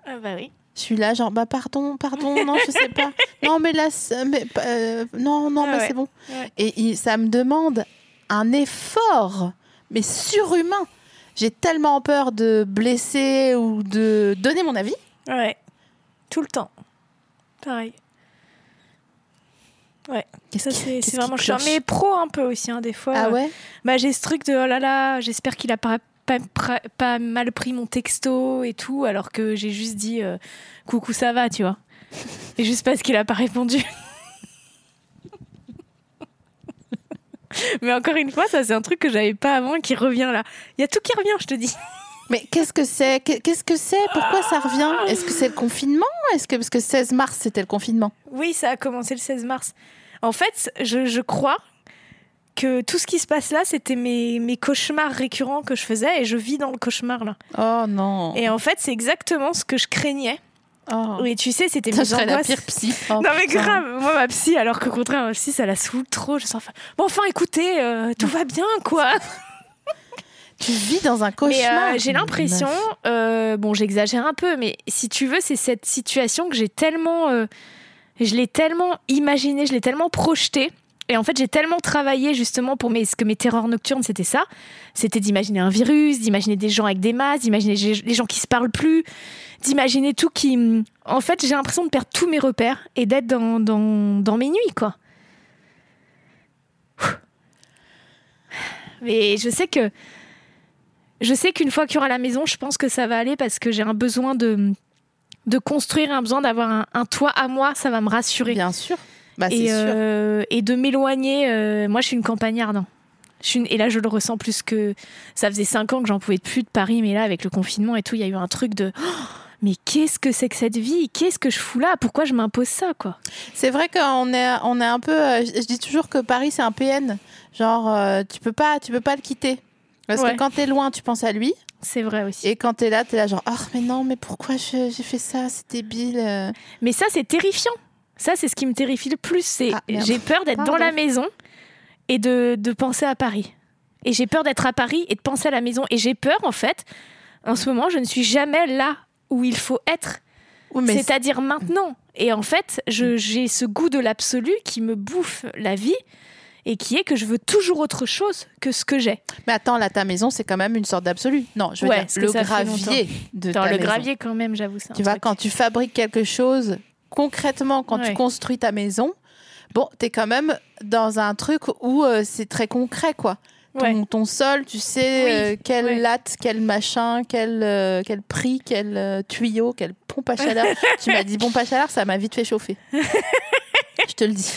Ah bah oui. Je suis là, genre, bah pardon, pardon, non, je sais pas. Non, mais là, mais, euh, non, non, Ah mais ouais. c'est bon. Ouais. Et ça me demande un effort, mais surhumain. J'ai tellement peur de blesser ou de donner mon avis. Ouais. Tout le temps. Pareil. Ouais. Qu'est-ce Ça, c'est vraiment chiant. Mais pro un peu aussi, hein, des fois. Ah euh, ouais? Bah, j'ai ce truc de oh là là, j'espère qu'il a pas, pas, pra- pas mal pris mon texto et tout, alors que j'ai juste dit euh, coucou, ça va, tu vois. Et juste parce qu'il a pas répondu. Mais encore une fois, ça c'est un truc que j'avais pas avant qui revient là. Il y a tout qui revient, je te dis. Mais qu'est-ce que c'est? Qu'est- Qu'est-ce que c'est? Pourquoi ça revient? Est-ce que c'est le confinement? Est-ce que parce que 16 mars c'était le confinement Oui, ça a commencé le 16 mars. En fait, je, je crois que tout ce qui se passe là, c'était mes, mes cauchemars récurrents que je faisais et je vis dans le cauchemar là. Oh non. Et en fait, c'est exactement ce que je craignais. Oh. Oui, tu sais, c'était mes serait la angoisses. pire psy. Oh, non mais putain. grave, moi ma psy, alors qu'au contraire ma psy ça la saoule trop. Je sens bon enfin écoutez, euh, tout va bien quoi. Tu vis dans un Mais cauchemar. euh, j'ai l'impression, euh, bon j'exagère un peu, mais si tu veux c'est cette situation que j'ai tellement, euh, je l'ai tellement imaginé, je l'ai tellement projeté. Et en fait, j'ai tellement travaillé justement pour mes, ce que mes terreurs nocturnes, c'était ça. C'était d'imaginer un virus, d'imaginer des gens avec des masques, d'imaginer les les gens qui se parlent plus, d'imaginer tout qui. En fait, j'ai l'impression de perdre tous mes repères et d'être dans, dans, dans mes nuits, quoi. Mais je sais que. Je sais qu'une fois qu'il y aura la maison, je pense que ça va aller parce que j'ai un besoin de, de construire, un besoin d'avoir un toit à moi, ça va me rassurer Bien sûr. Bah, c'est et, sûr. euh, et de m'éloigner. euh, moi, je suis une campagnarde. hein. Je suis une- et là, je le ressens plus que. Ça faisait cinq ans que j'en pouvais plus de Paris, mais là, avec le confinement et tout, il y a eu un truc de. Oh, mais qu'est-ce que c'est que cette vie? Qu'est-ce que je fous là? Pourquoi je m'impose ça, quoi? C'est vrai qu'on est, on est un peu. euh, Je dis toujours que Paris c'est un PN. Genre, euh, tu peux pas, tu peux pas le quitter. Parce Ouais. que quand t'es loin, tu penses à lui. C'est vrai aussi. Et quand t'es là, t'es là genre, oh mais non, mais pourquoi j'ai fait ça? C'est débile. Mais ça, c'est terrifiant. Ça, c'est ce qui me terrifie le plus. C'est Ah, j'ai peur d'être dans la maison et de, de penser à Paris. Et j'ai peur d'être à Paris et de penser à la maison. Et j'ai peur, en fait, en ce moment, je ne suis jamais là où il faut être. Oui, C'est-à-dire maintenant. Et en fait, j'ai ce goût de l'absolu qui me bouffe la vie et qui est que je veux toujours autre chose que ce que j'ai. Mais attends, là, ta maison, c'est quand même une sorte d'absolu. Non, je veux Ouais, dire, le ça gravier de Dans ta le maison. gravier, quand même, j'avoue. un Tu vois, truc. quand tu fabriques quelque chose, concrètement, quand tu construis ta maison, bon, t'es quand même dans un truc où euh, c'est très concret, quoi. Ton, Ouais. ton sol, tu sais Oui, euh, quelle ouais. latte, quel machin, quel, euh, quel prix, quel tuyau, quelle pompe à chaleur. tu m'as dit pompe à chaleur, ça m'a vite fait chauffer. Je te le dis.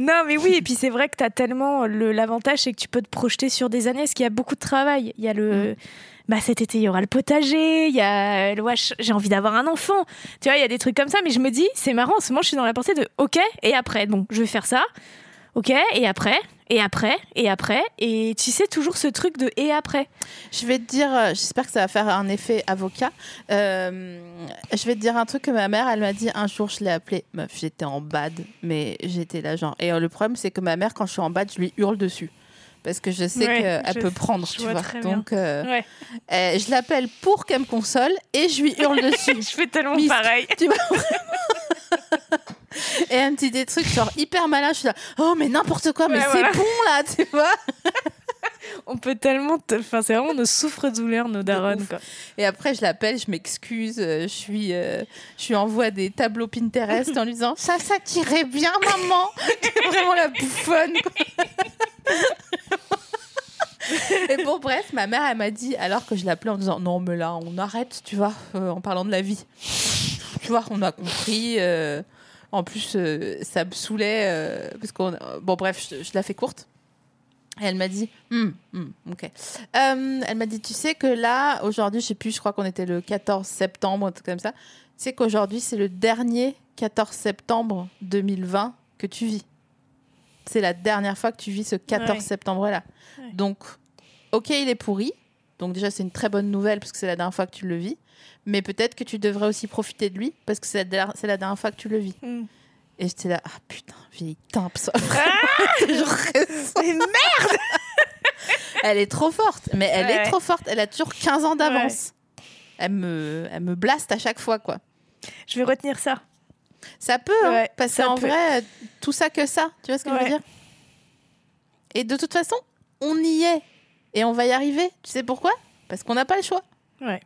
Non, mais oui, et puis c'est vrai que tu as tellement le- l'avantage, c'est que tu peux te projeter sur des années, parce qu'il y a beaucoup de travail. Il y a le. Mm. Bah, cet été, il y aura le potager, il y a le wesh, j'ai envie d'avoir un enfant. Tu vois, il y a des trucs comme ça, mais je me dis, c'est marrant, en ce moment, je suis dans la pensée de OK, et après, bon, je vais faire ça. OK, et après, et après, et après? Et tu sais, toujours ce truc de et après? Je vais te dire, euh, j'espère que ça va faire un effet avocat. Euh, je vais te dire un truc que ma mère, elle m'a dit un jour, je l'ai appelée. Meuf, j'étais en bad, mais j'étais là, genre. Et euh, le problème, c'est que ma mère, quand je suis en bad, je lui hurle dessus. Parce que je sais Ouais, qu'elle peut prendre, tu vois. Donc, euh, Ouais. euh, je l'appelle pour qu'elle me console et je lui hurle dessus. Je fais tellement Miss- pareil. tu vois Et elle me dit des trucs genre hyper malin. Je suis là, oh mais n'importe quoi, mais Ouais, c'est voilà. bon là, tu vois. On peut tellement. te- Enfin, c'est vraiment nos souffres-douleurs, nos darons, quoi. Et après, je l'appelle, je m'excuse, euh, je suis, euh, je lui envoie des tableaux Pinterest en lui disant ça, ça t'irait bien, maman. C'est vraiment la bouffonne. quoi. Et bon, bref, ma mère, elle m'a dit, alors que je l'appelais en disant non, mais là, on arrête, tu vois, euh, en parlant de la vie. Tu vois, on a compris. euh, en plus, euh, ça me saoulait euh, parce qu'on. Bon, bref, je, je la fais courte. Et elle m'a dit, Hmm, hmm, ok. Euh, elle m'a dit, tu sais que là, aujourd'hui, je sais plus, je crois qu'on était le 14 septembre, un truc comme ça. Tu sais qu'aujourd'hui, c'est le dernier 14 septembre 2020 que tu vis. C'est la dernière fois que tu vis ce 14 Ouais. septembre-là. Ouais. Donc, ok, il est pourri. Donc déjà, c'est une très bonne nouvelle parce que c'est la dernière fois que tu le vis. Mais peut-être que tu devrais aussi profiter de lui parce que c'est la, dernière fois que tu le vis. Mm. Et j'étais là, ah putain, vieille timpe, ça. Ressens. Mais merde Elle est trop forte, mais elle est trop forte. Elle a toujours 15 ans d'avance. Elle, me, elle me blaste à chaque fois, quoi. Je vais retenir ça. Ça peut, hein, Ouais, parce ça qu'en peut. vrai, tout ça que ça, tu vois ce que je veux dire? Et de toute façon, on y est. Et on va y arriver. Tu sais pourquoi? Parce qu'on n'a pas le choix. Ouais.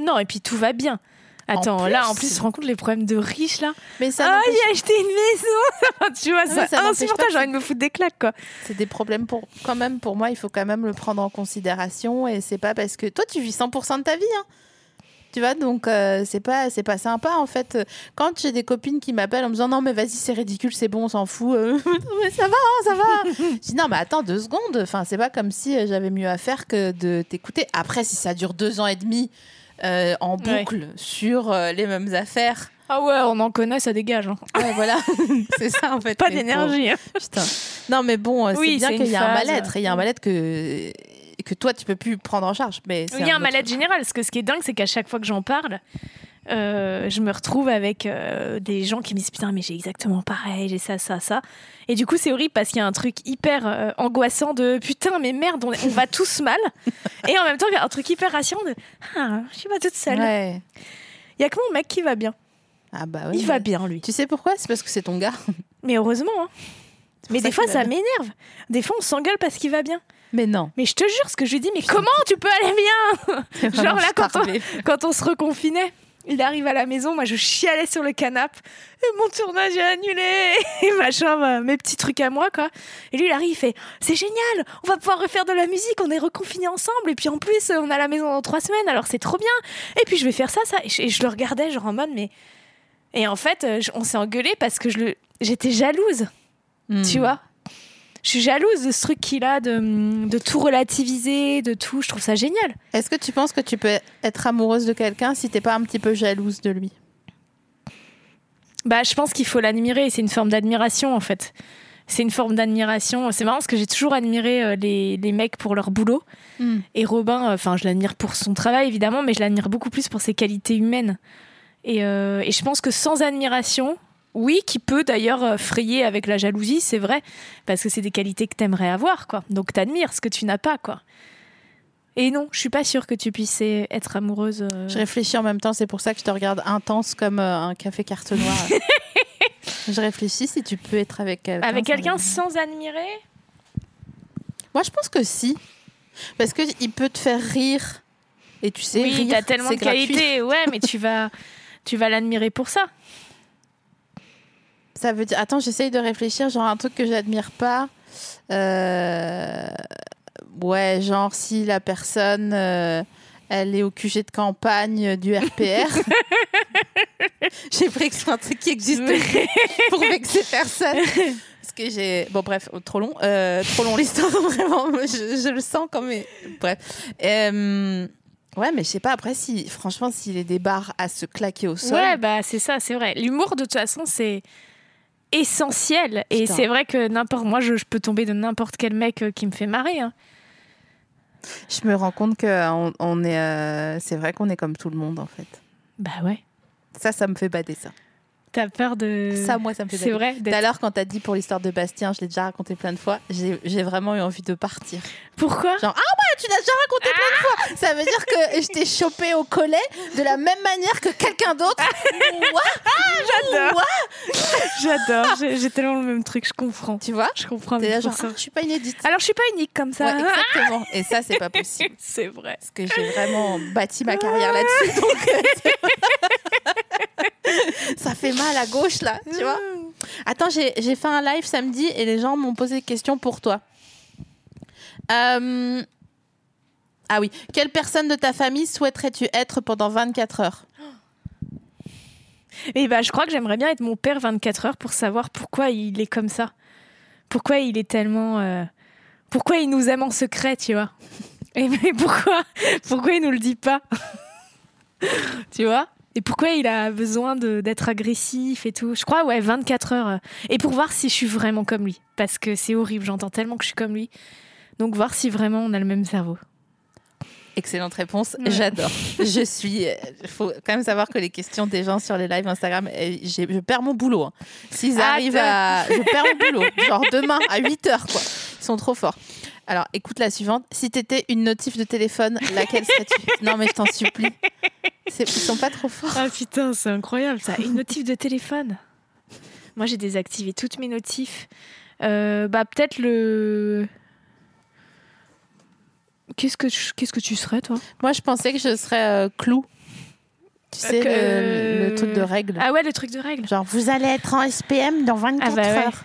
Non, et puis tout va bien. Attends, là, en plus. plus, tu te rends compte les problèmes de riches, là Mais ça, Ah, il a acheté une maison Tu vois, mais ça, ça insupportable, j'ai envie de me foutre des claques, quoi. c'est des problèmes pour quand même pour moi il faut quand même le prendre en considération et c'est pas parce que toi tu vis 100% de ta vie hein. tu vois donc euh, c'est pas c'est pas sympa en fait quand j'ai des copines qui m'appellent en me disant non mais vas-y c'est ridicule c'est bon on s'en fout euh, mais ça va hein, ça va je dis non mais attends deux secondes enfin c'est pas comme si euh, j'avais mieux à faire que de t'écouter après si ça dure deux ans et demi euh, en Ouais. boucle sur euh, les mêmes affaires Ah ouais, on en connaît, ça dégage. hein. ouais voilà c'est ça en fait Pas d'énergie. hein. putain non mais bon euh, c'est Oui, bien qu'il y a un mal-être et il y a un mal-être que que toi tu peux plus prendre en charge mais Il y a un autre- mal-être général. Parce que ce qui est dingue, c'est qu'à chaque fois que j'en parle, euh, je me retrouve avec euh, des gens qui me disent Putain, mais j'ai exactement pareil, j'ai ça, ça, ça. Et du coup, c'est horrible parce qu'il y a un truc hyper euh, angoissant de Putain, mais merde, on, on va tous mal. Et en même temps, il y a un truc hyper rassurant de Ah, je suis pas toute seule. ouais Il y a que mon mec qui va bien. ah bah oui il va bien, lui. tu sais pourquoi? C'est parce que c'est ton gars Mais heureusement. hein. Mais ça des fois, ça m'énerve. Des fois, on s'engueule parce qu'il va bien. mais non Mais je te jure, ce que je lui dis, mais comment tu peux aller bien? Genre là, quand on, quand on se reconfinait, il arrive à la maison, moi je chialais sur le canapé, mon tournage est annulé, et machin, bah, mes petits trucs à moi, quoi. Et lui, il arrive, il fait C'est génial, on va pouvoir refaire de la musique, on est reconfinés ensemble, et puis en plus, on a la maison dans trois semaines, alors c'est trop bien. Et puis je vais faire ça, ça. Et je, et je le regardais, genre en mode, mais. Et en fait, euh, on s'est engueulé parce que je le... j'étais jalouse, Hmm. tu vois? Je suis jalouse de ce truc qu'il a, de, de tout relativiser, de tout. Je trouve ça génial. est-ce que tu penses que tu peux être amoureuse de quelqu'un si t'es pas un petit peu jalouse de lui? Bah, je pense qu'il faut l'admirer. C'est une forme d'admiration, en fait. C'est une forme d'admiration. C'est marrant parce que j'ai toujours admiré euh, les, les mecs pour leur boulot. Hmm. Et Robin, euh, enfin, je l'admire pour son travail, évidemment, mais je l'admire beaucoup plus pour ses qualités humaines. Et, euh, et je pense que sans admiration, oui, qui peut d'ailleurs euh, frayer avec la jalousie, c'est vrai, parce que c'est des qualités que t'aimerais avoir, quoi. Donc t'admires ce que tu n'as pas, quoi. Et non, je suis pas sûre que tu puisses être amoureuse. euh, Je réfléchis en même temps, c'est pour ça que je te regarde intense comme euh, un café carte noire. je réfléchis si tu peux être avec quelqu'un. Avec quelqu'un sans admirer? Moi, je pense que si. Parce qu'il peut te faire rire. Et tu sais, Oui, t'as tellement de qualités, ouais, mais tu vas, tu vas l'admirer pour ça. Ça veut dire. Attends, j'essaye de réfléchir. Genre un truc que j'admire pas. Euh, Ouais, genre si la personne. euh, Elle est au QG de campagne du RPR. j'ai pris que c'est un truc qui existe pour vexer personne. Parce que j'ai. Bon, bref, trop long. Euh, trop long l'histoire, vraiment. Je, je le sens comme. Bref. Euh, Ouais, mais je sais pas, après, si, franchement, s'il est des barres à se claquer au sol. Ouais, bah c'est ça, c'est vrai. L'humour, de toute façon, c'est essentiel. Et c'est vrai que n'importe, moi, je, je peux tomber de n'importe quel mec euh, qui me fait marrer. hein. Je me rends compte que on, on est. euh, c'est vrai qu'on est comme tout le monde, en fait. Bah ouais. Ça, ça me fait bader, ça. T'as peur de. Ça, moi, ça me fait C'est vrai. Tout à l'heure, quand t'as dit pour l'histoire de Bastien, je l'ai déjà raconté plein de fois, j'ai vraiment eu envie de partir. Pourquoi Genre, ah ouais, tu l'as déjà raconté plein de fois Ça veut dire que je t'ai chopé au collet de la même manière que quelqu'un d'autre. Ouah, J'adore. J'adore. J'ai tellement le même truc. Je comprends. Tu vois Je comprends. T'es là, 1000%. genre, ah, je suis pas inédite. Alors, je suis pas unique comme ça. Ouais, exactement. Et ça, c'est pas possible. c'est vrai. Parce que j'ai vraiment bâti ma carrière là-dessus. Donc, euh, ça fait mal à gauche, là. Tu vois Attends, j'ai fait un live samedi et les gens m'ont posé des questions pour toi. Euh, Ah oui. Quelle personne de ta famille souhaiterais-tu être pendant 24 heures? Et bah, je crois que j'aimerais bien être mon père 24 heures pour savoir pourquoi il est comme ça. Pourquoi il est tellement. euh, Pourquoi il nous aime en secret, tu vois. Et mais pourquoi Pourquoi il nous le dit pas? Tu vois? Et pourquoi il a besoin d'être agressif et tout? Je crois, ouais, 24 heures. euh, Et pour voir si je suis vraiment comme lui. Parce que c'est horrible, j'entends tellement que je suis comme lui. Donc voir si vraiment on a le même cerveau. Excellente réponse, Ouais. j'adore. je suis. Il faut quand même savoir que les questions des gens sur les lives Instagram, j'ai- je perds mon boulot. hein. S'ils Ah, arrivent à. Je perds mon boulot. Genre demain à 8 heures, quoi. Ils sont trop forts. Alors, écoute la suivante. Si t'étais une notif de téléphone, laquelle serais-tu Non, mais je t'en supplie. C'est- Ils sont pas trop forts. Ah putain, c'est incroyable ça. Une notif de téléphone. Moi, j'ai désactivé toutes mes notifs. Euh, bah peut-être le. Qu'est-ce que tu- qu'est-ce que tu serais toi? Moi, je pensais que je serais euh, Clou Tu sais, le, Euh, le truc de règle. Ah ouais, le truc de règle. Genre, vous allez être en SPM dans 24 Ah bah ouais. heures.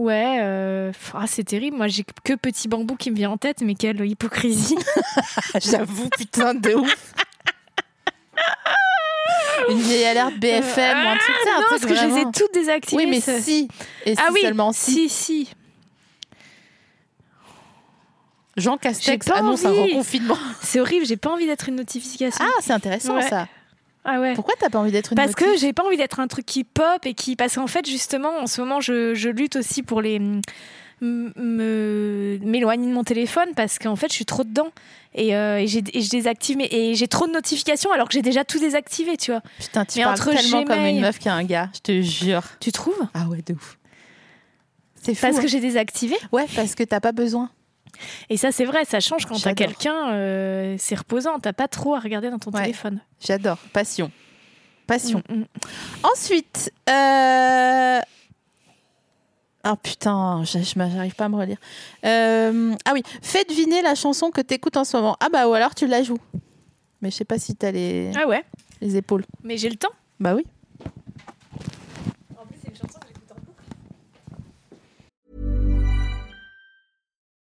Ouais, euh, ah, c'est terrible. Moi, j'ai que petit bambou qui me vient en tête, mais quelle hypocrisie. J'avoue, putain, de ouf. Une vieille alerte BFM ou un truc, ça, Ah, non, parce que je les ai vraiment- toutes désactivées. Oui, mais si. Et Ah si oui, seulement si. si, si. Jean Castex annonce un reconfinement. C'est horrible, j'ai pas envie d'être une notification. Ah, c'est intéressant Ouais. ça. Ah ouais. Pourquoi t'as pas envie d'être une Parce que j'ai pas envie d'être un truc qui pop et qui. Parce qu'en fait, justement, en ce moment, je, je lutte aussi pour les. m'éloigner de mon téléphone parce qu'en fait je suis trop dedans et, euh, et, j'ai- et je désactive mes- et j'ai trop de notifications alors que j'ai déjà tout désactivé tu vois Putain, tu Mais parles entre tellement comme une meuf qui a un gars, je te jure. tu trouves? Ah ouais, de ouf. C'est fou. parce hein. que j'ai désactivé? Ouais, parce que t'as pas besoin. Et ça c'est vrai ça change quand t'as quelqu'un euh, c'est reposant t'as pas trop à regarder dans ton Ouais. téléphone J'adore. Passion. Passion. Mm, mm. Ensuite, euh... Oh putain, j'arrive pas à me relire. Euh, Ah oui, fais deviner la chanson que t'écoutes en ce moment. Ah bah ou alors tu la joues. Mais je sais pas si t'as les... ah ouais les épaules. mais j'ai le temps Bah oui.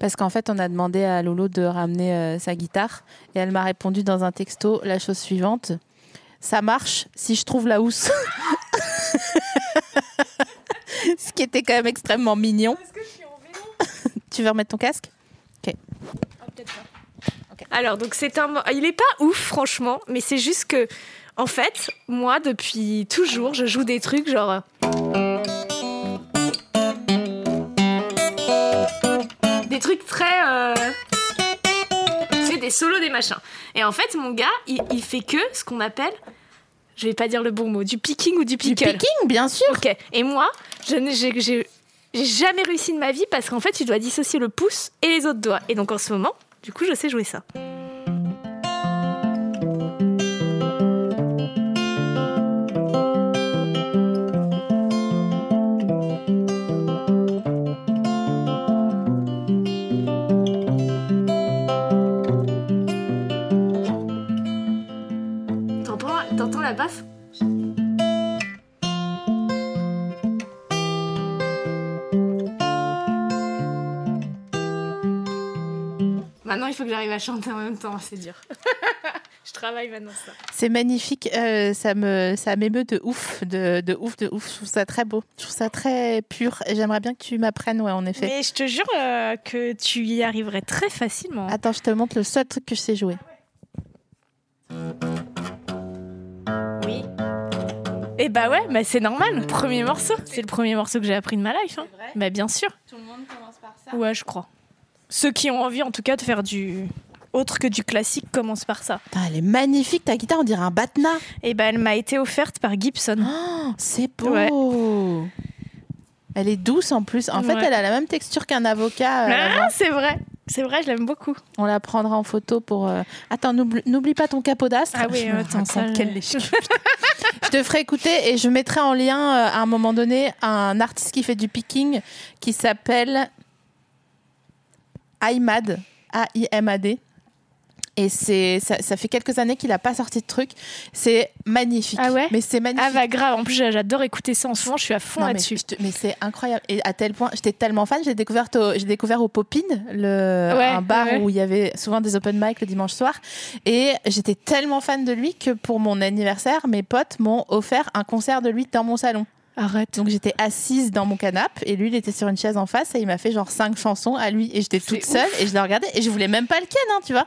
Parce qu'en fait, on a demandé à Lolo de ramener euh, sa guitare et elle m'a répondu dans un texto la chose suivante ça marche si je trouve la housse. Ce qui était quand même extrêmement mignon. est-ce que je suis en vélo? Tu veux remettre ton casque? Ah, peut-être pas. Alors, donc c'est un. Il est pas ouf, franchement, mais c'est juste que, en fait, moi, depuis toujours, je joue des trucs genre. Très. euh, Tu sais, des solos, des machins. Et en fait, mon gars, il, il fait que ce qu'on appelle. Je vais pas dire le bon mot, du picking ou du Du pickle. picking, bien sûr. Ok. Et moi, je n'ai j'ai jamais réussi de ma vie parce qu'en fait, tu dois dissocier le pouce et les autres doigts. Et donc en ce moment, du coup, je sais jouer ça. J'arrive à chanter en même temps, c'est dur. je travaille maintenant ça. C'est magnifique. euh, ça me, ça m'émeut de ouf, de, de ouf, de ouf. Je trouve ça très beau. Je trouve ça très pur. Et j'aimerais bien que tu m'apprennes, ouais, en effet. Mais je te jure euh, que tu y arriverais très facilement. Attends, je te montre le seul truc que je sais jouer. Oui. Et bah ouais, bah c'est normal. Premier morceau. C'est le premier morceau que j'ai appris de ma life. Hein. vrai Bah bien sûr. Tout le monde commence par ça. Ouais, je crois. Ceux qui ont envie, en tout cas, de faire du autre que du classique commencent par ça. elle est magnifique, ta guitare, on dirait un batna. Et bah elle m'a été offerte par Gibson. Oh, c'est beau. Ouais. Elle est douce en plus. En fait, elle a la même texture qu'un avocat. euh, Ah, c'est vrai. C'est vrai, je l'aime beaucoup. On la prendra en photo pour. euh, Attends, n'oublie pas ton capot d'astre. Ah oui, Je attends, ça, je- lèche- Je te ferai écouter et je mettrai en lien euh, à un moment donné un artiste qui fait du picking qui s'appelle Aimad, A-I-M-A-D. Et c'est, ça, ça fait quelques années qu'il n'a pas sorti de truc. C'est magnifique. Ah ouais Mais c'est magnifique. Ah bah grave, en plus j'adore écouter ça en ce moment, je suis à fond mais, là-dessus. mais c'est incroyable. Et à tel point, j'étais tellement fan, j'ai découvert au, j'ai découvert au Popine, le, Ouais, un bar ouais. où il y avait souvent des open mic le dimanche soir. Et j'étais tellement fan de lui que pour mon anniversaire, mes potes m'ont offert un concert de lui dans mon salon. Arrête. Donc j'étais assise dans mon canapé et lui il était sur une chaise en face et il m'a fait genre cinq chansons à lui et j'étais toute seule et je le regardais et je voulais même pas le ken, hein, tu vois.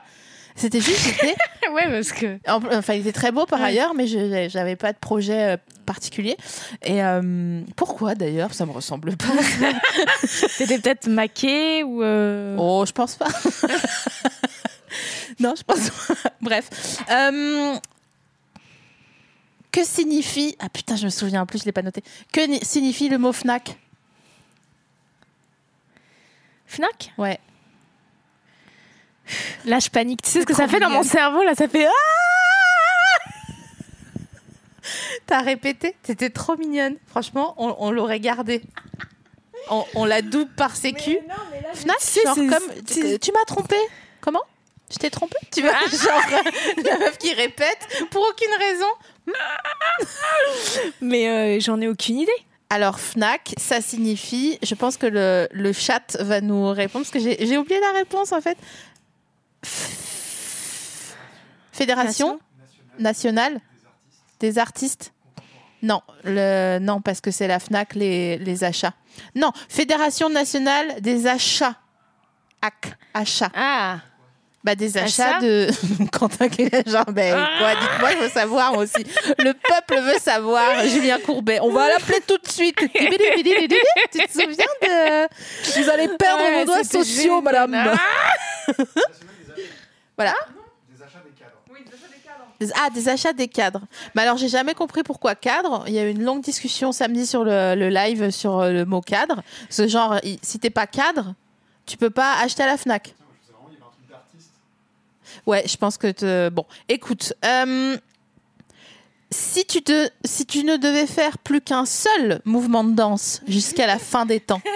C'était juste, j'étais. ouais, parce que. en- Enfin, il était très beau par Ouais. ailleurs, mais je j'avais pas de projet euh, particulier. Et euh, pourquoi d'ailleurs Ça me ressemble pas? T'étais peut-être maquée ou. euh, Oh, je pense pas. Non, je pense pas. Bref. Euh, que signifie. Ah putain, je me souviens plus, je l'ai pas noté. Que ni- signifie le mot Fnac? Fnac? Ouais. Là, je panique. Tu sais ce que ça fait dans mon cerveau Là, ça fait. Ah T'as répété? T'étais trop mignonne. Franchement, on, on l'aurait gardé. On, on la double par sécu. Fnac, genre comme. Tu m'as trompé Comment? Je t'ai trompé Tu vois, genre euh, la meuf qui répète pour aucune raison. Mais euh, j'en ai aucune idée. Alors, Fnac, ça signifie. Je pense que le, le chat va nous répondre parce que j'ai j'ai oublié la réponse en fait. Fédération nationale des artistes. Non, le, non, parce que c'est la FNAC, les, les achats. Non, Fédération nationale des achats. AC, achats. Ah Bah, des achats Achats de. Quentin genre, ben, quoi, dites-moi, je veux savoir, moi aussi. Le peuple veut savoir, Julien Courbet. On va l'appeler tout de suite. Tu te souviens de. Vous allez perdre Ouais, vos doigts c'était sociaux, madame. voilà. Des achats des cadres. Des- Ah, des achats des cadres. Mais alors, j'ai jamais compris pourquoi cadre. Il y a eu une longue discussion samedi sur le, le live sur euh, le mot cadre. Ce genre, il- si t'es pas cadre, tu peux pas acheter à la Fnac. C'est vraiment, il y avait un truc d'artiste. Ouais, je pense que te... bon. Écoute, euh, si tu te, si tu ne devais faire plus qu'un seul mouvement de danse jusqu'à la fin des temps,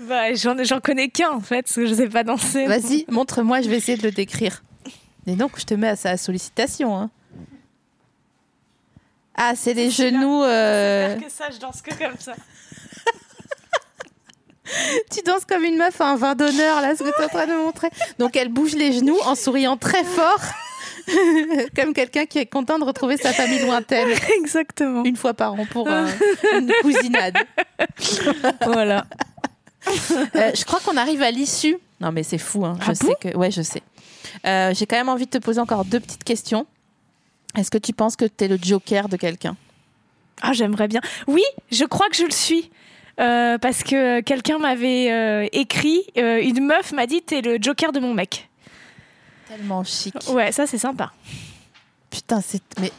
Bah, j'en, j'en connais qu'un en fait, parce que je sais pas danser. vas-y, montre-moi. Je vais essayer de le décrire. Et donc, je te mets à sa sollicitation. hein. Ah, c'est les genoux. euh, que ça, je danse que comme ça. Tu danses comme une meuf à un vin d'honneur, là, ce que tu es en train de me montrer. Donc, elle bouge les genoux en souriant très fort, comme quelqu'un qui est content de retrouver sa famille lointaine Exactement. une fois par an pour euh, une cousinade. voilà. Euh, je crois qu'on arrive à l'issue. Non, mais c'est fou, hein. Je Ah sais bon? que. Ouais, je sais. Euh, J'ai quand même envie de te poser encore deux petites questions. Est-ce que tu penses que tu es le joker de quelqu'un? Ah, j'aimerais bien. Oui, je crois que je le suis. Euh, parce que quelqu'un m'avait euh, écrit, euh, une meuf m'a dit T'es le joker de mon mec. Tellement chic. Ouais, ça c'est sympa. Putain, c'est. Mais.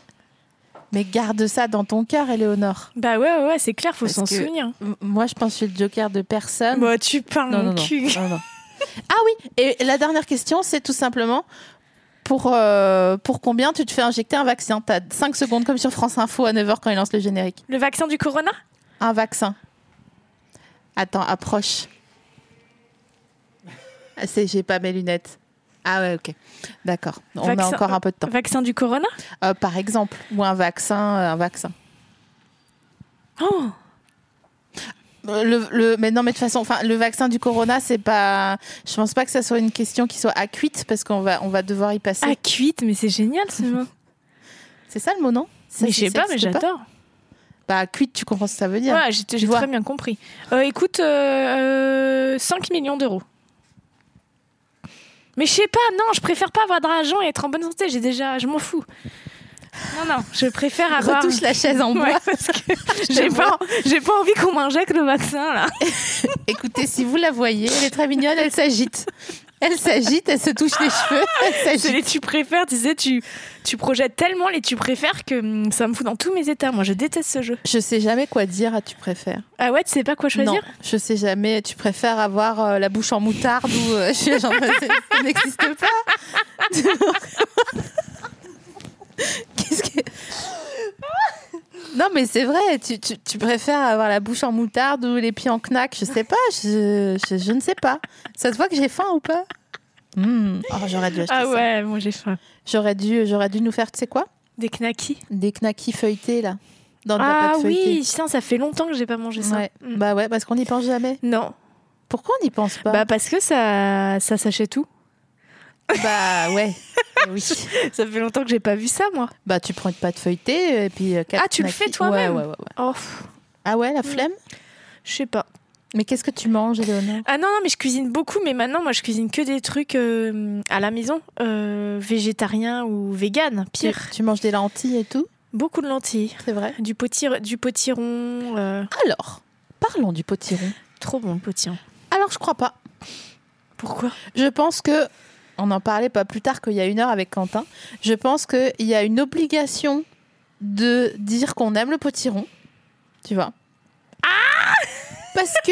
Mais garde ça dans ton cœur, Éléonore. Bah ouais, ouais, ouais, c'est clair, faut s'en souvenir. Moi, je pense que je suis le joker de personne. Bah, tu parles non, mon non, cul. non. Ah oui, et la dernière question, c'est tout simplement pour, euh, pour combien tu te fais injecter un vaccin? T'as 5 secondes comme sur France Info à 9h quand ils lancent le générique. Le vaccin du corona? Un vaccin. Attends, approche. Ah, c'est, j'ai pas mes lunettes. Ah ouais, ok. D'accord. On a Vaccin- encore un peu de temps. Vaccin du corona? Euh, par exemple, ou un vaccin, euh, un vaccin. Oh Euh, Le, le- mais non, mais de toute façon, enfin, le vaccin du corona, c'est pas. Je pense pas que ça soit une question qui soit acuite parce qu'on va, on va devoir y passer. Ah, cuite, mais c'est génial ce mot. C'est ça le mot, non? Ça, mais je sais pas, mais j'adore. Bah, cuite, tu comprends ce que ça veut dire. Ouais, j'ai très bien compris. Euh, écoute, euh, euh, 5 millions d'euros. Mais je sais pas, non, je préfère pas avoir d'argent et être en bonne santé. J'ai déjà, je m'en fous. Non, non, je préfère avoir. Retouche la chaise en bois. Ouais, parce que j'ai pas, j'ai pas envie qu'on m'injecte le vaccin là. Écoutez, si vous la voyez, elle est très mignonne, elle s'agite. Elle s'agite, elle se touche les cheveux, C'est s'agite. les tu préfères, tu sais, tu, tu projettes tellement les tu préfères que hum, ça me fout dans tous mes états. Moi, je déteste ce jeu. Je sais jamais quoi dire à tu préfères. Ah ouais, tu sais pas quoi choisir? Non, je sais jamais. Tu préfères avoir euh, la bouche en moutarde ou euh, je suis genre, ça n'existe pas. Qu'est-ce que Non, mais c'est vrai. Tu, tu, tu préfères avoir la bouche en moutarde ou les pieds en knack Je sais pas. Je, je, je ne sais pas. Ça se voit que j'ai faim ou pas? Hmm. Oh, j'aurais dû acheter Ah ça. ouais, moi j'ai faim. J'aurais dû, j'aurais dû nous faire, tu sais quoi? Des knackis. Des knackis feuilletés là, dans Ah oui, ça fait longtemps que j'ai pas mangé ça. Ouais. Mm. Bah ouais, parce qu'on n'y pense jamais. Non, Pourquoi on n'y pense pas? Bah parce que ça, ça s'achète tout. Bah ouais. Oui. Ça fait longtemps que j'ai pas vu ça, moi. Bah tu prends une pâte feuilletée et puis euh, Ah, tu le fais toi-même Ouais, ouais, ouais. Oh, Ah ouais, la flemme? Je sais pas. Mais qu'est-ce que tu manges, Éléonore Ah non, non, mais je cuisine beaucoup, mais maintenant, moi, je cuisine que des trucs euh, à la maison, euh, végétarien ou vegan, pire. tu, tu manges des lentilles et tout? Beaucoup de lentilles, C'est vrai? Du, potir, du potiron, euh, Alors, parlons du potiron. trop bon le potiron. Alors, je crois pas. Pourquoi? Je pense que, on en parlait pas plus tard qu'il y a une heure avec Quentin, je pense qu'il y a une obligation de dire qu'on aime le potiron, tu vois. Parce que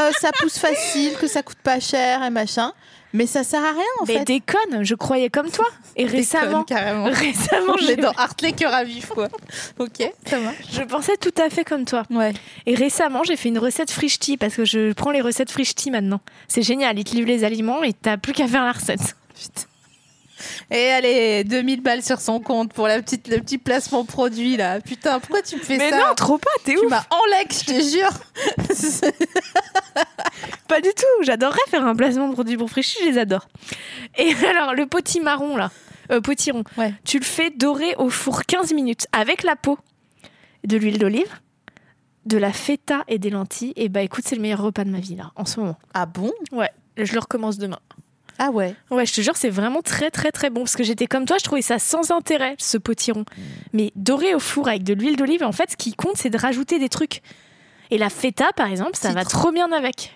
euh, ça pousse facile, que ça coûte pas cher et machin. Mais ça sert à rien en Mais fait. déconne, je croyais comme toi. Et récemment, Déconne, carrément. récemment, j'ai- dans Hartley cœur à vif quoi. ok, ça marche. je pensais tout à fait comme toi. Ouais. Et récemment, j'ai fait une recette frichti parce que je prends les recettes frichti maintenant. C'est génial, ils te livrent les aliments et t'as plus qu'à faire la recette. Et allez, 2000 balles sur son compte pour la petite, le petit placement produit là. Putain, pourquoi tu me fais Mais ça non, trop pas, t'es Tu ouf. m'as enlègue, je te jure. Pas du tout, j'adorerais faire un placement de produits pour frichti, je les adore. Et alors, le potimarron là, euh, potiron, Ouais. tu le fais dorer au four 15 minutes avec la peau, de l'huile d'olive, de la feta et des lentilles. Et bah écoute, c'est le meilleur repas de ma vie là, en ce moment. ah bon? Ouais, je le recommence demain. Ah ouais. Ouais, je te jure, c'est vraiment très très très bon. Parce que j'étais comme toi, je trouvais ça sans intérêt, ce potiron. Mais doré au four avec de l'huile d'olive, en fait, ce qui compte, c'est de rajouter des trucs. Et la feta, par exemple, ça va trop bien avec.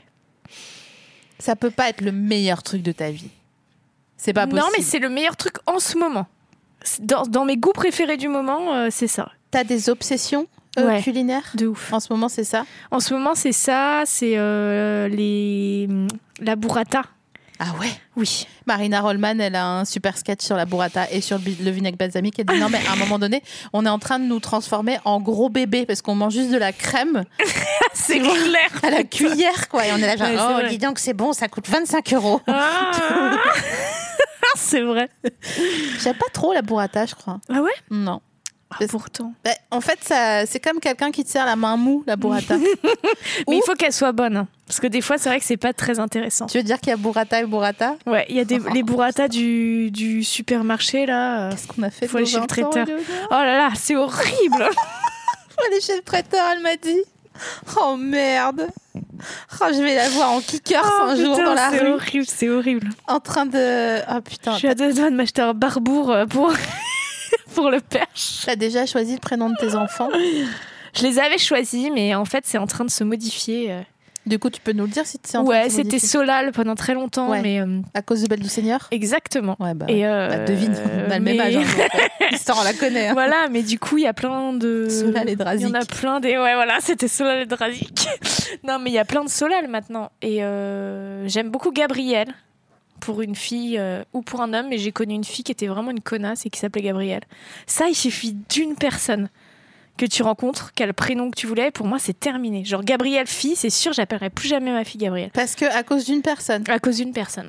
Ça peut pas être le meilleur truc de ta vie. C'est pas possible. non, mais c'est le meilleur truc en ce moment. Dans, dans mes goûts préférés du moment, euh, c'est ça. T'as des obsessions euh, Ouais. culinaires De ouf. En ce moment, c'est ça? En ce moment, c'est ça, c'est euh, les la burrata. Ah ouais Oui. Marina Rollman, elle a un super sketch sur la burrata et sur le, le vinaigre balsamique. Elle dit non, mais à un moment donné, on est en train de nous transformer en gros bébé parce qu'on mange juste de la crème C'est clair. à la cuillère, quoi. Et on est là, genre, Ouais, oh, vrai. dis donc, c'est bon, ça coûte 25 euros. Ah c'est vrai. J'aime pas trop la burrata, je crois. Ah ouais? Non. Ah, Pourtant. Bah, en fait, c'est comme quelqu'un qui sert la main mou, la burrata. Mais il faut qu'elle soit bonne. hein. Parce que des fois, c'est vrai que c'est pas très intéressant. tu veux dire qu'il y a burrata et burrata? Ouais, il y a des, les burrata du, du supermarché là. euh. Qu'est-ce qu'on a fait Faut aller chez le traiteur. Oh là là, c'est horrible. Faut aller chez le traiteur, elle m'a dit. Oh merde. Oh, je vais la voir en kickers Oh, un jour dans la c'est rue, horrible, c'est horrible. en train de. Oh putain. Je suis à deux doigts de m'acheter un barbour euh, pour, pour le perche. T'as déjà choisi le prénom de tes enfants Je les avais choisis, mais en fait, c'est en train de se modifier. euh. Du coup, tu peux nous le dire si c'est en train Ouais, c'était. Solal pendant très longtemps, Ouais. mais euh, à cause de Belle du Seigneur. exactement. Ouais, bah, Et euh, Bah, devine, on a le même mais- âge. Hein, L'histoire, on la connaît. hein. Voilà, mais du coup, il y a plein de. Solal et Il Drazik. y en a plein des. Ouais, voilà, c'était Solal et Drazik. non, mais il y a plein de Solal maintenant. Et euh, j'aime beaucoup Gabrielle pour une fille euh, ou pour un homme, mais j'ai connu une fille qui était vraiment une connasse et qui s'appelait Gabrielle. Ça, il suffit d'une personne que tu rencontres, quel prénom que tu voulais. Pour moi, c'est terminé. Genre Gabrielle fille, c'est sûr, j'appellerai plus jamais ma fille Gabrielle. Parce que à cause d'une personne. À cause d'une personne.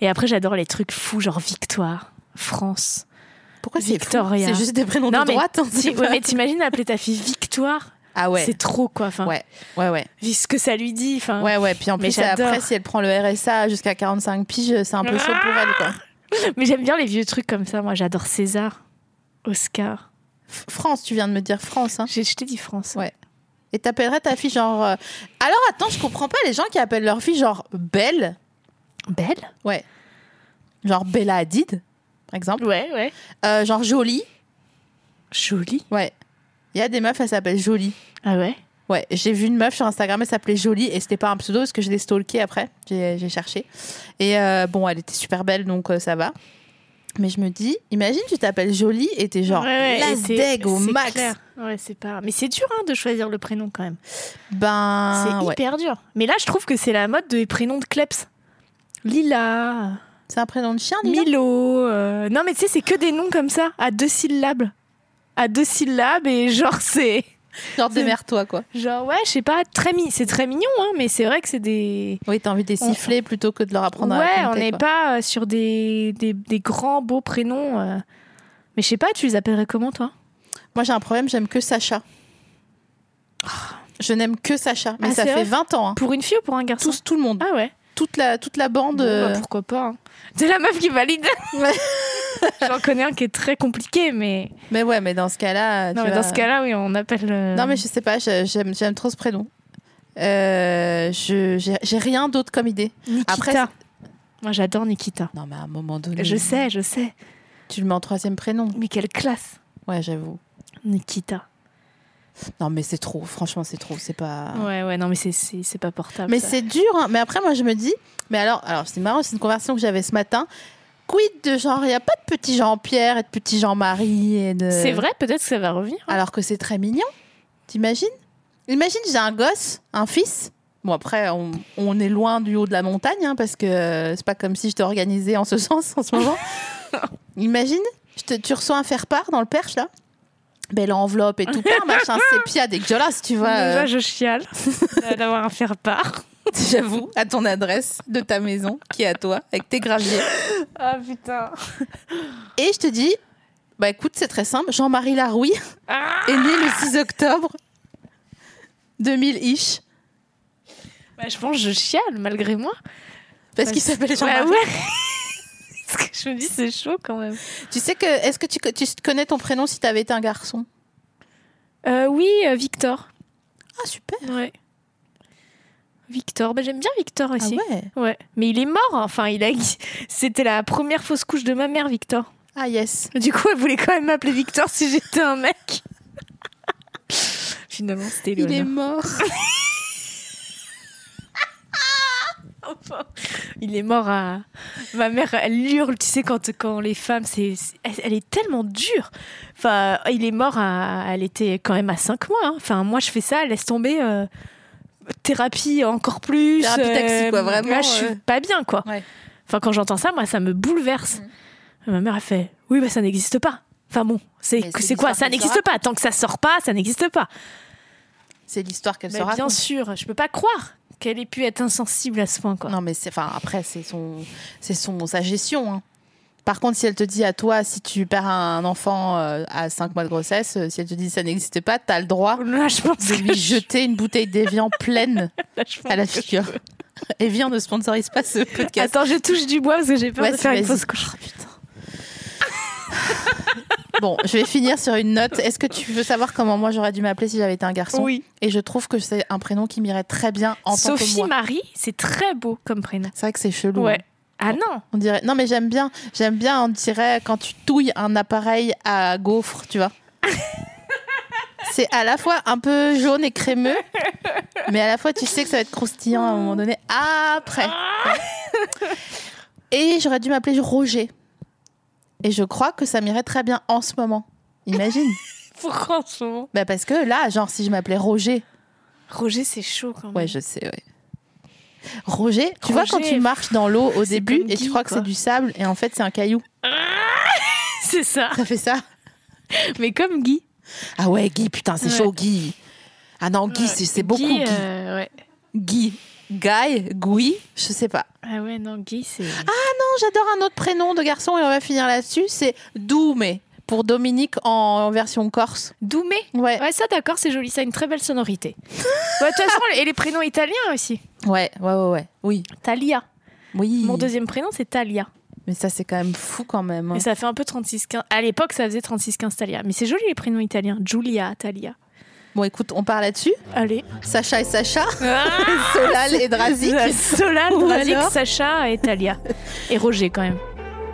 Et après, j'adore les trucs fous, genre Victoire, France. Pourquoi c'est Victoria. C'est juste des prénoms Non, de mais droite. hein, Si- ouais, mais t'imagines appeler ta fille Victoire? Ah ouais. C'est trop quoi. Enfin, Ouais, ouais, ouais. vu ce que ça lui dit. Enfin, Ouais, ouais. Puis en plus, après, si elle prend le RSA jusqu'à 45 piges, c'est un peu chaud pour elle, quoi. Mais j'aime bien les vieux trucs comme ça. Moi, j'adore César, Oscar. F- France, tu viens de me dire France. Hein. Je t'ai dit France. Ouais. Et t'appellerais ta fille genre. euh, Alors attends, je comprends pas les gens qui appellent leur fille genre Belle. Belle? Ouais. Genre Bella Hadid, par exemple. Ouais, ouais. Euh, genre Jolie. Jolie? Ouais. Il y a des meufs, elles s'appellent Jolie. Ah ouais? Ouais, j'ai vu une meuf sur Instagram, elle s'appelait Jolie et c'était pas un pseudo parce que je l'ai stalké après. J'ai cherché. Et euh, bon, elle était super belle donc euh, ça va. Mais je me dis, imagine tu t'appelles Jolie et t'es genre Ouais, ouais, et au max. clair. Ouais, c'est pas. Mais c'est dur hein, de choisir le prénom quand même. Ben c'est ouais. hyper dur. Mais là, je trouve que c'est la mode des prénoms de kleps. Lila, C'est un prénom de chien, Lila? Milo. euh, Non, mais tu sais, c'est que des noms comme ça, à deux syllabes. À deux syllabes et genre, c'est. Genre démerde-toi quoi. Genre, ouais, je sais pas, très mi... c'est très mignon, hein, mais c'est vrai que c'est des. Oui, t'as envie de les On- siffler plutôt que de leur apprendre à ouais, on n'est pas euh, sur des, des, des grands beaux prénoms. euh. Mais je sais pas, tu les appellerais comment, toi? Moi j'ai un problème, j'aime que Sacha. Je n'aime que Sacha, mais Ah, ça fait vrai? 20 ans. hein. Pour une fille ou pour un garçon? Tous, tout le monde, Ah ouais. toute la, toute la bande. Bon, bah, euh, pourquoi pas hein. C'est la meuf qui valide. J'en connais un qui est très compliqué, mais. Mais ouais, mais dans ce cas-là. Non, mais vas- dans ce cas-là, oui, on appelle. euh, Non, mais je sais pas, j'aime j'aime trop ce prénom. Euh, je j'ai j'ai rien d'autre comme idée. Nikita. Après, Moi, j'adore Nikita. Non, mais à un moment donné. Je sais, je sais. Tu le mets en troisième prénom. Mais quelle classe, Ouais, j'avoue. Nikita. Non, mais c'est trop. Franchement, c'est trop. C'est pas. Ouais, ouais, non, mais c'est- c'est c'est pas portable. Mais ça. c'est dur. hein. Mais après, moi, je me dis. Mais alors, alors c'est marrant. C'est une conversation que j'avais ce matin. Quid de genre, il n'y a pas de petit Jean-Pierre et de petit Jean-Marie et de. C'est vrai, peut-être que ça va revenir. hein. Alors que c'est très mignon. T'imagines? Imagine, j'ai un gosse, un fils. Bon, après, on, on est loin du haut de la montagne, hein, parce que euh, c'est pas comme si je t'ai organisé en ce sens en ce moment. Imagine, je te- tu reçois un faire-part dans le perche, là. Belle enveloppe et tout, plein, machin sépia dégueulasse, tu vois. Déjà, euh, je chiale d'avoir un faire-part. J'avoue, à ton adresse de ta maison, qui est à toi, avec tes graviers. Ah putain. Et je te dis, bah écoute, c'est très simple. Jean-Marie Larouille Ah est né le 6 octobre 2000-ish. Bah, je pense que je chiale malgré moi. Parce qu'il s'appelle Jean-Marie. Ouais, ouais. Parce que je me dis, c'est chaud quand même. Tu sais que, est-ce que tu, co- tu connais ton prénom si tu avais été un garçon? Euh, oui, euh, Victor. Ah, super. Ouais. Victor, bah, j'aime bien Victor Ah aussi. ouais. ouais. Mais il est mort, enfin, il a... c'était la première fausse couche de ma mère, Victor. Ah, yes. Du coup, elle voulait quand même m'appeler Victor si j'étais un mec. Finalement, c'était Il est mort. Enfin, il est mort à. Ma mère, elle hurle, tu sais, quand, quand les femmes, c'est, elle, elle est tellement dure. Enfin, il est mort à. Elle était quand même à 5 mois. hein. Enfin, moi, je fais ça, laisse tomber. euh, thérapie encore plus. euh, Thérapie taxi, quoi, vraiment, Là, je suis euh. pas bien, quoi. Ouais. Enfin, quand j'entends ça, moi, ça me bouleverse. Et Ma mère, elle fait Oui, bah, ça n'existe pas. Enfin, bon, c'est, quoi? Ça n'existe pas. Tant que ça sort pas, ça n'existe pas. C'est l'histoire qu'elle se Mais bien sûr, je peux pas croire qu'elle ait pu être insensible à ce point, quoi. Non, mais c'est, enfin, après, c'est son, c'est son, sa gestion. hein. Par contre, si elle te dit à toi, si tu perds un enfant euh, à 5 mois de grossesse, euh, si elle te dit ça n'existe pas, t'as le droit Là, je pense de que lui je- jeter une bouteille d'évian pleine là, à la figure. Evian ne sponsorise pas ce podcast. Attends, je touche du bois parce que j'ai peur Ouais, de faire une fausse couche. Putain. bon, je vais finir sur une note. Est-ce que tu veux savoir comment moi j'aurais dû m'appeler si j'avais été un garçon Oui. Et je trouve que c'est un prénom qui m'irait très bien en tant que Sophie moi. Marie, c'est très beau comme prénom. C'est vrai que c'est chelou. Ouais. hein. Ah non On dirait. Non, mais j'aime bien. J'aime bien. On dirait quand tu touilles un appareil à gaufre, tu vois. c'est à la fois un peu jaune et crémeux, mais à la fois tu sais que ça va être croustillant à un moment donné. Après. Et j'aurais dû m'appeler Roger. Et je crois que ça m'irait très bien en ce moment. Imagine. Franchement. bah parce que là, genre si je m'appelais Roger, Roger, c'est chaud quand même. ouais, je sais, ouais. Roger, tu vois quand tu marches dans l'eau au début et tu crois que c'est du sable et en fait c'est un caillou. C'est ça. Ça fait ça Mais comme Guy. Ah ouais, Guy, putain, c'est Ouais. chaud, Guy. Ah non, Guy, c'est c'est beaucoup Guy, Guy. euh, ouais. Guy. Guy, Guy, je sais pas. Ah ouais, non, Guy, c'est. Non, j'adore un autre prénom de garçon et on va finir là-dessus. C'est Doumé pour Dominique en version corse. Doumé. Ouais, Ouais, ça, d'accord, c'est joli. Ça a une très belle sonorité. Ouais, De toute façon, et les prénoms italiens aussi. ouais, ouais, ouais, ouais. Oui, Talia. oui. Mon deuxième prénom, c'est Talia. Mais ça, c'est quand même fou quand même. hein. Et ça fait un peu 36-15. À l'époque, ça faisait 36-15 Talia. Mais c'est joli les prénoms italiens. Giulia, Talia. Bon, écoute, on part là-dessus. Allez. Sacha et Sacha, Ah Solal et Drazik. Solal, Ou Drazik, alors Sacha et Talia. Et Roger quand même.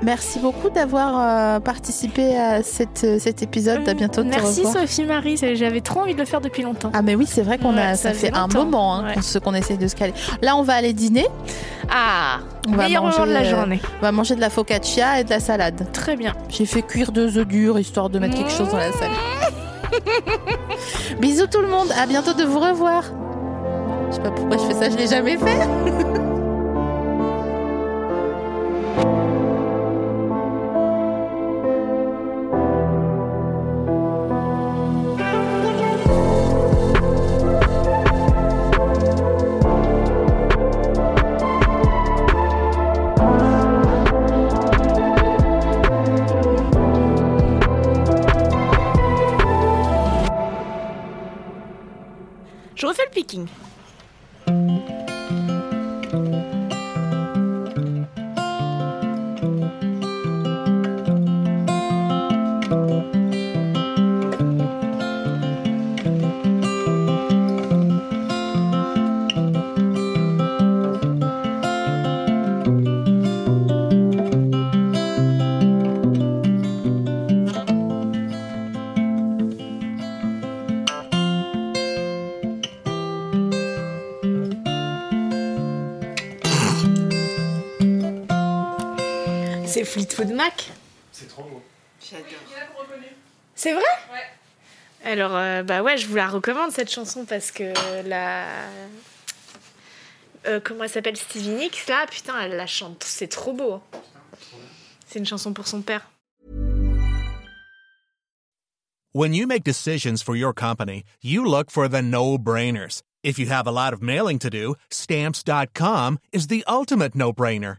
Merci beaucoup d'avoir euh, participé à cette, euh, cet épisode. À bientôt de te Merci. Sophie Marie, j'avais trop envie de le faire depuis longtemps. Ah mais oui, c'est vrai qu'on Ouais, a ça ça, fait un moment hein, Ouais. qu'on qu'on essaie de se caler. Là, on va aller dîner. Ah, On va meilleur moment de la manger, euh, journée. On va manger de la focaccia et de la salade. Très bien. J'ai fait cuire deux œufs durs histoire de mettre quelque chose dans la salade. Bisous tout le monde, à bientôt de vous revoir. Je sais pas pourquoi je fais ça, je l'ai jamais fait. Je Fleetwood Mac. C'est trop beau. C'est vrai? Alors, euh, bah ouais, je vous la recommande cette chanson parce que la. Euh, comment elle s'appelle Stevie Nicks là Putain, elle la chante. C'est trop beau. C'est une chanson pour son père. When you make decisions for your company, you look for the no brainers. If you have a lot of mailing to do, stamps.com is the ultimate no brainer.